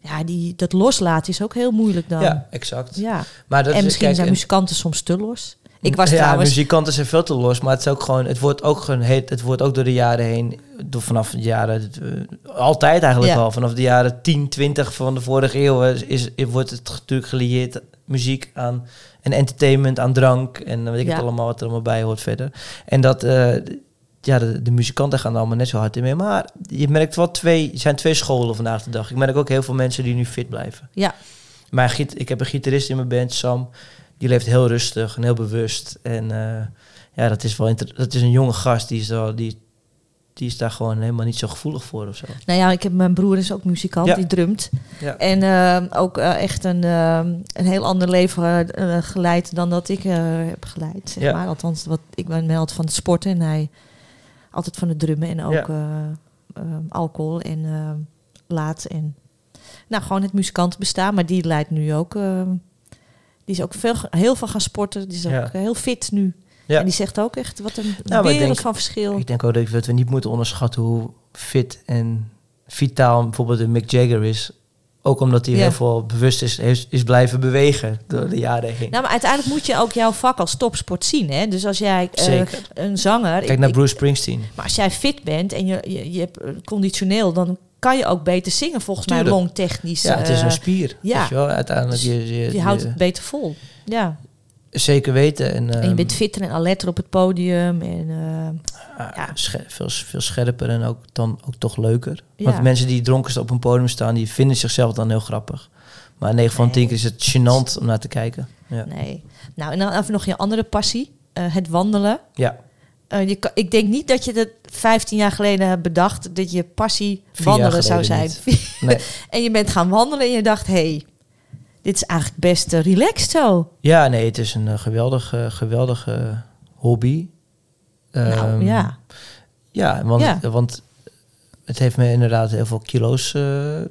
Ja, die, dat loslaten is ook heel moeilijk dan. ja, exact. Ja. Maar dat en is, misschien kijk, zijn en- muzikanten soms te los. Ik was ja, trouwens... muzikanten zijn veel te los, maar het is ook gewoon, het wordt ook gewoon, heet, het wordt ook door de jaren heen, door vanaf de jaren, eh, altijd eigenlijk Ja. al, vanaf de jaren 10, 20 van de vorige eeuw is, is, wordt het natuurlijk gelieerd muziek aan en entertainment, aan drank en dan weet ik Ja. het allemaal wat er allemaal bij hoort verder. En dat, eh, ja, de, de muzikanten gaan er allemaal net zo hard in mee, maar je merkt wel twee, er zijn twee scholen vandaag de dag. Ik merk ook heel veel mensen die nu fit blijven. Ja, Maar giet- ik heb een gitarist in mijn band, Sam. Die leeft heel rustig en heel bewust. En eh, ja, dat is wel dat is een jonge gast. Die is, wel, die, die is daar gewoon helemaal niet zo gevoelig voor of zo. nou ja, ik heb mijn broer is ook muzikant, Ja. die drumt. Ja. En eh, ook eh, echt een, een heel ander leven geleid dan dat ik heb geleid. Zeg Ja. maar. Althans, wat, ik ben altijd van het sporten en hij altijd van het drummen en ook Ja. eh, eh, alcohol en eh, laat. En, nou, gewoon het muzikantenbestaan. Maar die leidt nu ook... eh, die is ook veel, heel veel gaan sporten. Die is ook Ja. heel fit nu. Ja. En die zegt ook echt wat een ik wereld denk- van verschil. Ik denk ook dat we- niet moeten onderschatten hoe fit en vitaal bijvoorbeeld een Mick Jagger is. Ook omdat hij Ja. heel veel bewust is, is, is blijven bewegen door de jaren heen. Nou, maar uiteindelijk moet je ook jouw vak als topsport zien. Hè? Dus als jij eh, een zanger... Kijk naar ik- Bruce Springsteen. Maar als jij fit bent en je, je, je hebt eh, conditioneel, dan kan je ook beter zingen volgens Tuurlijk. mij longtechnisch. Ja, het is eh, een spier. ja. Weet je wel? Uiteindelijk je, je, je houdt het beter vol. Ja. Zeker weten. En, en je ehm, bent fitter en alerter op het podium. En, eh, Ah, Ja. veel, veel scherper en ook dan ook toch leuker. Ja. Want mensen die dronken op een podium staan, die vinden zichzelf dan heel grappig. Maar 9 van 10 keer is het gênant om naar te kijken. Ja. nee. Nou, en dan even nog je andere passie. eh, het wandelen. ja. eh, je, ik denk niet dat je dat 15 jaar geleden hebt bedacht dat je passie Vier wandelen zou zijn. Nee. en je bent gaan wandelen en je dacht, hé, hey, dit is eigenlijk best eh, relaxed zo. Ja, nee, het is een eh, geweldige, geweldige hobby. nou Ehm, ja, Ja, want, Ja. want het heeft me inderdaad heel veel kilo's. eh, eh,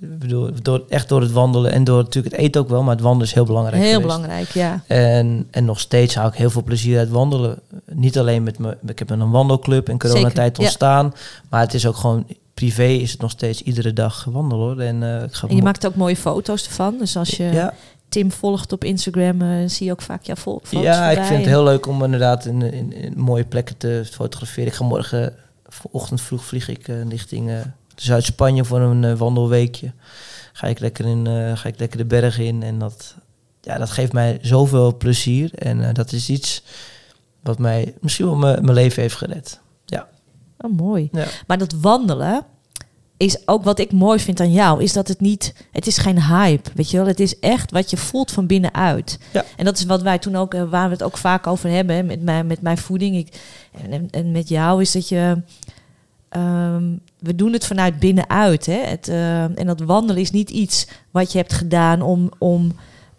ik bedoel, door, echt door het wandelen en door natuurlijk het eten ook wel, maar het wandelen is heel belangrijk. heel geweest. belangrijk, ja. En, en nog steeds hou ik heel veel plezier uit wandelen. Niet alleen met me. Ik heb een wandelclub in coronatijd Zeker, ja. ontstaan. Maar het is ook gewoon privé is het nog steeds iedere dag wandelen hoor. En, eh, ik ga En je maakt ook mooie foto's ervan. Dus als je ja, Tim volgt op Instagram, eh, zie je ook vaak jouw foto's ja, ik vind het heel leuk om inderdaad in, in, in mooie plekken te fotograferen. Ik ga morgen ochtend vroeg vlieg ik eh, richting eh, Zuid-Spanje voor een eh, wandelweekje. Ga ik lekker in, eh, ga ik lekker de bergen in en dat, ja, dat geeft mij zoveel plezier en eh, dat is iets wat mij misschien wel mijn mijn leven heeft gered. Oh, mooi. Ja. Maar dat wandelen is ook wat ik mooi vind aan jou, is dat het niet, het is geen hype, weet je wel. Het is echt wat je voelt van binnenuit. Ja. En dat is wat wij toen ook, eh, waar we het ook vaak over hebben, hè, met, mijn, met mijn voeding ik, en, en, met jou, is dat je, ehm, we doen het vanuit binnenuit. Hè? Het, eh, en dat wandelen is niet iets wat je hebt gedaan om, om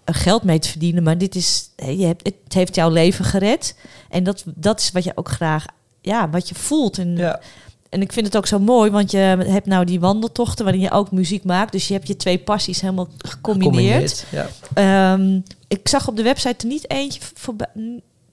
eh, geld mee te verdienen, maar dit is, je hebt, het heeft jouw leven gered. En dat, dat is wat je ook graag, ja, wat je voelt. En Ja, en ik vind het ook zo mooi, want je hebt nou die wandeltochten waarin je ook muziek maakt. Dus je hebt je twee passies helemaal gecombineerd. Ja. Ehm, ik zag op de website er niet eentje voorbij.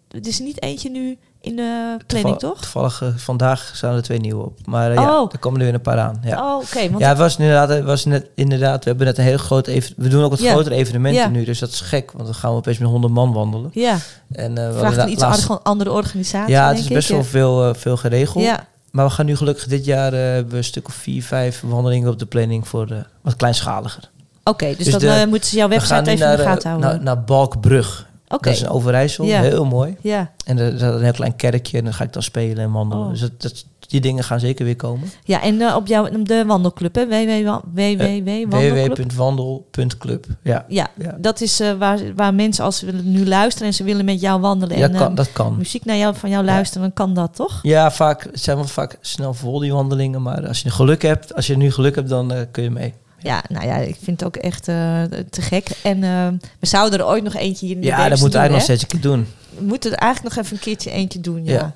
Het is niet eentje nu in de planning, Toeval- toch? Toevallig eh, vandaag staan er twee nieuwe op. Maar eh, ja, Oh. er komen er weer een paar aan. Ja. Oh, oké. want Ja, het was inderdaad, was net, inderdaad, we hebben net een heel groot even, we doen ook wat grotere evenementen nu, dus dat is gek, want dan gaan we opeens met 100 man wandelen. ja, En eh, we vraagt een iets laatst- andere- andere organisatie, Ja, het is best ik. wel veel, veel geregeld. Ja, Maar we gaan nu gelukkig dit jaar hebben we een stuk of vier, vijf wandelingen op de planning voor wat kleinschaliger. oké. dus, Dus dan de- moeten ze jouw website even in de gaten houden. naar, naar Balkbrug. Dat is in Overijssel, Ja. heel mooi. ja. En er is een heel klein kerkje en dan ga ik dan spelen en wandelen. Oh. Dus dat, dat, die dingen gaan zeker weer komen. ja, en eh, op jouw de wandelclub, hè? www.wandelclub. www.wandel.club. Ja, Ja, ja. dat is eh, waar, waar mensen als ze willen nu luisteren en ze willen met jou wandelen ja en kan, eh, dat kan. muziek naar jou, van jou luisteren, dan kan dat toch? Ja, vaak het zijn wel vaak snel vol die wandelingen. Maar als je geluk hebt, als je nu geluk hebt, dan kun je mee. Ja, nou ja, ik vind het ook echt eh, te gek. En eh, we zouden er ooit nog eentje hier in de Ja, dat moeten we eigenlijk nog steeds een keer doen. We moeten er eigenlijk nog even een keertje eentje doen, ja. Ja.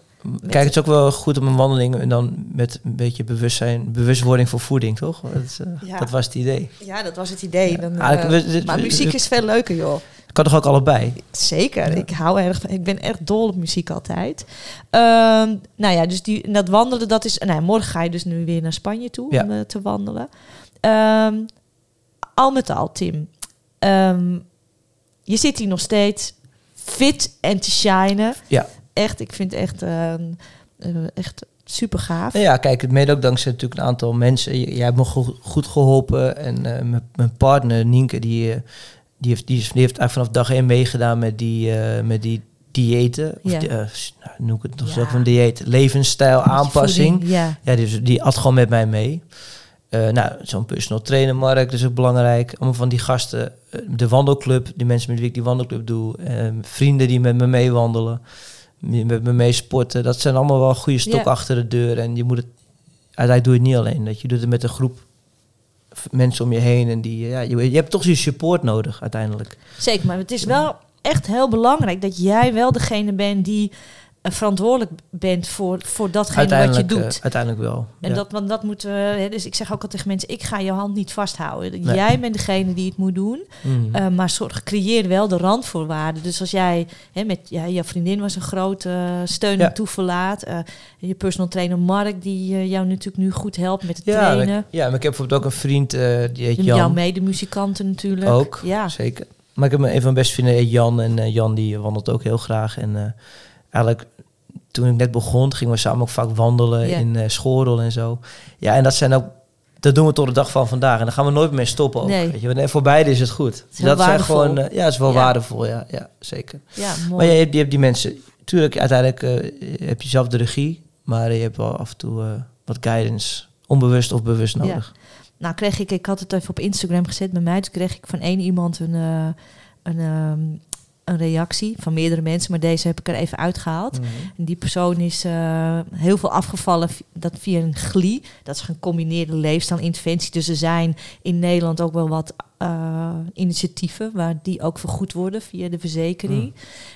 Kijk, het is ook wel goed om een wandeling en dan met een beetje bewustzijn, bewustwording voor voeding, toch? Dat, eh, Ja. dat was het idee. Ja, dat was het idee. Dan, we- maar muziek is veel leuker, joh. Kan toch ook allebei? Zeker. Ja. Ik hou erg van. Ik ben echt dol op muziek altijd. Ehm, nou ja, dus die, dat wandelen, dat is. Nou, morgen ga je dus nu weer naar Spanje toe Ja. om te wandelen. Ehm, al met al, Tim. Ehm, je zit hier nog steeds fit en te shinen. Ja. Echt, ik vind het echt, ehm, eh, echt super gaaf. Ja, kijk, het mede ook dankzij natuurlijk een aantal mensen. J- Jij hebt me go- goed geholpen. En eh, mijn- partner, Nienke, die, eh, die, heeft, die, is- die heeft eigenlijk vanaf dag één meegedaan met die, eh, met die diëten. Of Ja. die, eh, nou, noem ik het nog Ja. zelf een dieet. Levensstijl, aanpassing. Voeding, Ja. Ja, die, die at gewoon met mij mee. Eh, nou, zo'n personal trainer, Mark, dat is ook belangrijk. Allemaal van die gasten. eh, de wandelclub, die mensen met wie ik die wandelclub doe. eh, vrienden die met me meewandelen. Met me mee sporten. Dat zijn allemaal wel goede stok achter de deur. En je moet het... Uiteindelijk doe je het niet alleen. Dat je doet het met een groep mensen om je heen. En die, ja, je, je hebt toch je support nodig uiteindelijk. Zeker, maar het is wel echt heel belangrijk dat jij wel degene bent die verantwoordelijk bent voor, voor datgene wat je doet. eh, uiteindelijk wel. En ja. dat, want dat moeten we. Hè, dus ik zeg ook al tegen mensen: ik ga je hand niet vasthouden. Nee. Jij bent degene die het moet doen. Mhm. eh, maar zorg, creëer wel de randvoorwaarden. Dus als jij hè, met ja, jouw vriendin was een grote steun Ja. en toeverlaat. eh, je personal trainer Mark, die jou natuurlijk nu goed helpt met het ja, trainen. ja, maar ik heb bijvoorbeeld ook een vriend, die heet Jan. Jouw medemuzikanten natuurlijk. Ook, Ja. zeker. Maar ik heb een van mijn beste vrienden, Jan. En Jan die wandelt ook heel graag. En eigenlijk toen ik net begon, gingen we samen ook vaak wandelen in eh Schorel en zo. Ja, en dat zijn ook... Dat doen we tot de dag van vandaag. En daar gaan we nooit meer stoppen ook. Nee. Weet je? En voor beide is het goed. is heel dat zijn gewoon... eh, ja, het is wel Ja. waardevol. Ja, ja zeker. Ja, mooi. Maar je hebt, je hebt die mensen... Tuurlijk, uiteindelijk eh, heb je zelf de regie. Maar je hebt wel af en toe eh, wat guidance. Onbewust of bewust Ja. nodig. Nou, kreeg ik, ik had het even op Instagram gezet bij mij. Toen kreeg ik van één iemand een, eh, een, ehm, een reactie van meerdere mensen, maar deze heb ik er even uitgehaald. Mhm. En die persoon is eh, heel veel afgevallen dat via een GLI. Dat is een gecombineerde leefstijlinterventie. Dus er zijn in Nederland ook wel wat eh, initiatieven waar die ook vergoed worden via de verzekering. Mm.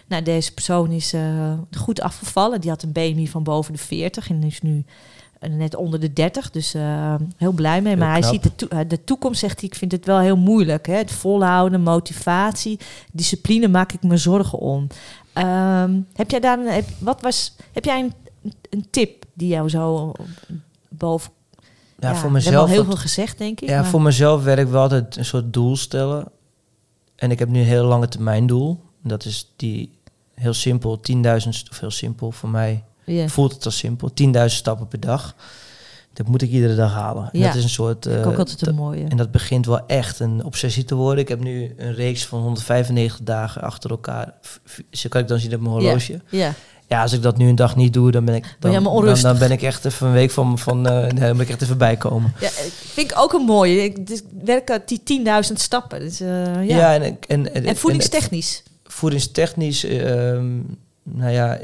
Nou, deze persoon is eh, goed afgevallen. Die had een BMI van boven de 40 en is nu net onder de 30. Dus eh, heel blij mee. Heel maar hij ziet de, eh, de toekomst, zegt hij, ik vind het wel heel moeilijk. Hè? Het volhouden, motivatie, discipline maak ik me zorgen om. Ehm, heb jij daar heb, wat was, heb jij een, een tip die jou zo boven... Ja, voor mezelf. al heel veel gezegd, denk ik. ja, maar- voor mezelf werk wel altijd een soort doel stellen. En ik heb nu een heel lange termijn doel. Dat is die heel simpel, 10.000, st- of heel simpel voor mij Voelt het als simpel, 10.000 stappen per dag. Dat moet ik iedere dag halen. Ja, dat is een soort. Ik eh, ook altijd een mooie. En dat begint wel echt een obsessie te worden. Ik heb nu een reeks van 195 dagen achter elkaar. Zo kan ik dan zien op mijn horloge. Ja, Ja, als ik dat nu een dag niet doe, dan ben ik, dan, helemaal dan, dan ben ik echt even een week van, van eh, nee, dan ben ik echt even bijkomen. ja, vind ik ook een mooie. Ik dus werken die 10.000 stappen. Dus, eh, ja. Ja, en, en, en, en, en voedingstechnisch. voedingstechnisch, ehm, nou ja,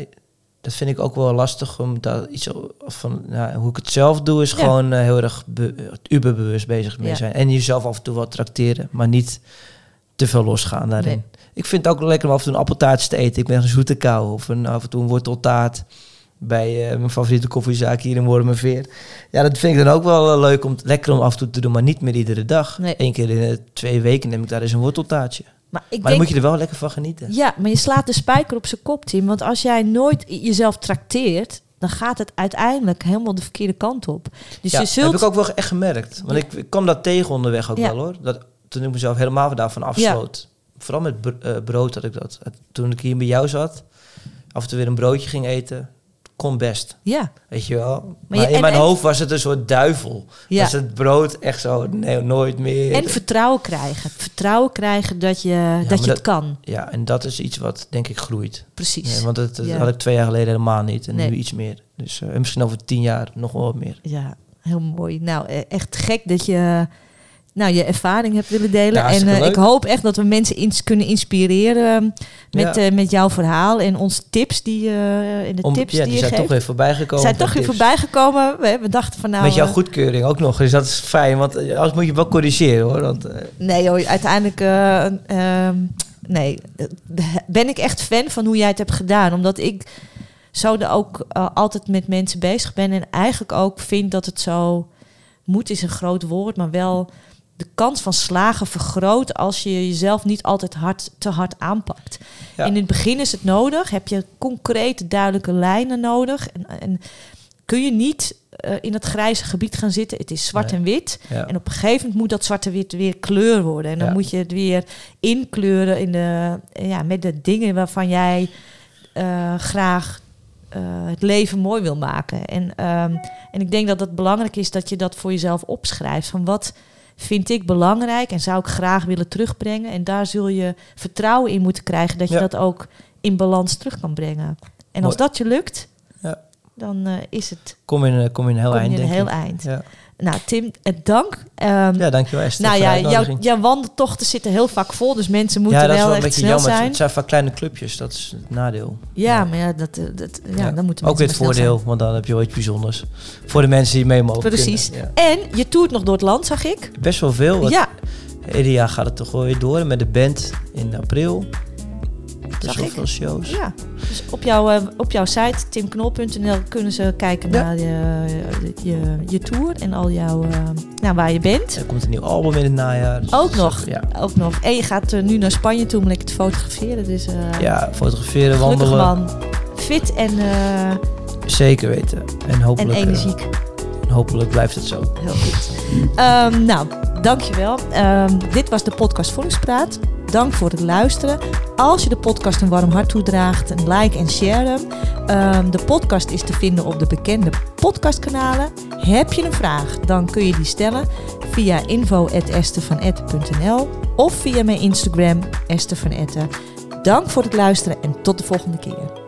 dat vind ik ook wel lastig om daar iets van, nou, hoe ik het zelf doe, is Ja. gewoon eh, heel erg be, uberbewust bezig mee Ja. zijn. En jezelf af en toe wat trakteren, maar niet te veel losgaan daarin. Nee. Ik vind het ook lekker om af en toe een appeltaartje te eten. Ik ben een zoete kou of een, af en toe een worteltaart bij eh, mijn favoriete koffiezaak hier in Wormerveer. Ja, dat vind ik dan ook wel eh, leuk om lekker om af en toe te doen, maar niet meer iedere dag. Nee. Eén keer in de twee weken neem ik daar eens een worteltaartje. Maar ik Maar denk, dan moet je er wel lekker van genieten. ja, maar je slaat de spijker op zijn kop, Tim. Want als jij nooit jezelf trakteert, dan gaat het uiteindelijk helemaal de verkeerde kant op. Dus ja, je zult... heb ik ook wel echt gemerkt. Want ik, ik kwam dat tegen onderweg ook Ja. wel hoor. Dat, toen ik mezelf helemaal daarvan afsloot. Vooral met eh, brood had ik dat. Toen ik hier bij jou zat, af en toe weer een broodje ging eten, kon best. Ja, Weet je wel? Maar, je- in en- mijn en- hoofd was het een soort duivel. ja. Was het brood echt zo, nee, nooit meer. En vertrouwen krijgen. Vertrouwen krijgen dat je, dat je dat- het kan. ja, en dat is iets wat denk ik groeit. Precies. Nee, want dat, dat Ja. had ik twee jaar geleden helemaal niet. En Nee. nu iets meer. Dus eh, en misschien over tien jaar nog wel wat meer. Ja, heel mooi. Nou, eh, echt gek dat je nou, je ervaring hebt willen delen. Ja, en eh, ik hoop echt dat we mensen ins kunnen inspireren ehm, met, Ja. eh, met jouw verhaal en onze tips die, eh en de Om, tips ja, die, die je zijn geeft. toch weer voorbij gekomen. zijn toch weer voorbij gekomen. We, we dachten van nou... Met jouw goedkeuring ook nog. Dus dat is fijn, want anders moet je wel corrigeren hoor. Want, Nee hoor, uiteindelijk eh, ehm, nee, ben ik echt fan van hoe jij het hebt gedaan. Omdat ik zo er ook altijd met mensen bezig ben. En eigenlijk ook vind dat het zo... Moet is een groot woord, maar wel de kans van slagen vergroot... als je jezelf niet altijd hard, te hard aanpakt. Ja. In het begin is het nodig. Heb je concrete, duidelijke lijnen nodig. En, en kun je niet eh, in het grijze gebied gaan zitten. Het is zwart Nee. en wit. ja. En op een gegeven moment moet dat zwarte wit weer kleur worden. En dan Ja. moet je het weer inkleuren in de, ja, met de dingen waarvan jij eh, graag eh, het leven mooi wil maken. En, ehm, en ik denk dat het belangrijk is dat je dat voor jezelf opschrijft. Van wat vind ik belangrijk en zou ik graag willen terugbrengen. En daar zul je vertrouwen in moeten krijgen dat je Ja. dat ook in balans terug kan brengen. En als Mooi. dat je lukt, Ja. dan eh, is het Kom in, eh, kom in een heel kom eind, een denk heel eind. Ja. Nou, Tim, eh, dank. Ehm, ja, dankjewel Esther. nou ja, jouw, jouw wandeltochten zitten heel vaak vol, dus mensen moeten ja, dat is wel een beetje snel jammer. zijn. Het zijn vaak kleine clubjes, dat is het nadeel. Ja, Ja. maar ja, dat, eh, dat, ja, Ja. dan moeten Ook weer het voordeel, want dan heb je wel iets bijzonders. Voor de mensen die mee mogen Precies. En je toert nog door het land, zag ik. Best wel veel. Ja, Ieder jaar gaat het toch wel weer door. Met de band in april. Zag ik. veel shows. ja. Dus op jouw, eh, op jouw site, timknol.nl, kunnen ze kijken Ja. naar je, je, je tour en al jouw, eh, nou, waar je bent. Er komt een nieuw album in het najaar. Dus Ook nog. Ja. Ook nog. En je gaat eh, nu naar Spanje toe om lekker te fotograferen. Dus ja, fotograferen, wandelen. man. Fit en, Zeker weten. En en hopelijk, eh, energiek. en hopelijk blijft het zo. Heel goed. Ehm, nou, dankjewel. Ehm dit was de podcast Voedingspraat. Dank voor het luisteren. Als je de podcast een warm hart toedraagt, like en share hem. Ehm, de podcast is te vinden op de bekende podcastkanalen. Heb je een vraag, dan kun je die stellen via info.estevanetten.nl of via mijn Instagram Esther. Dank voor het luisteren en tot de volgende keer.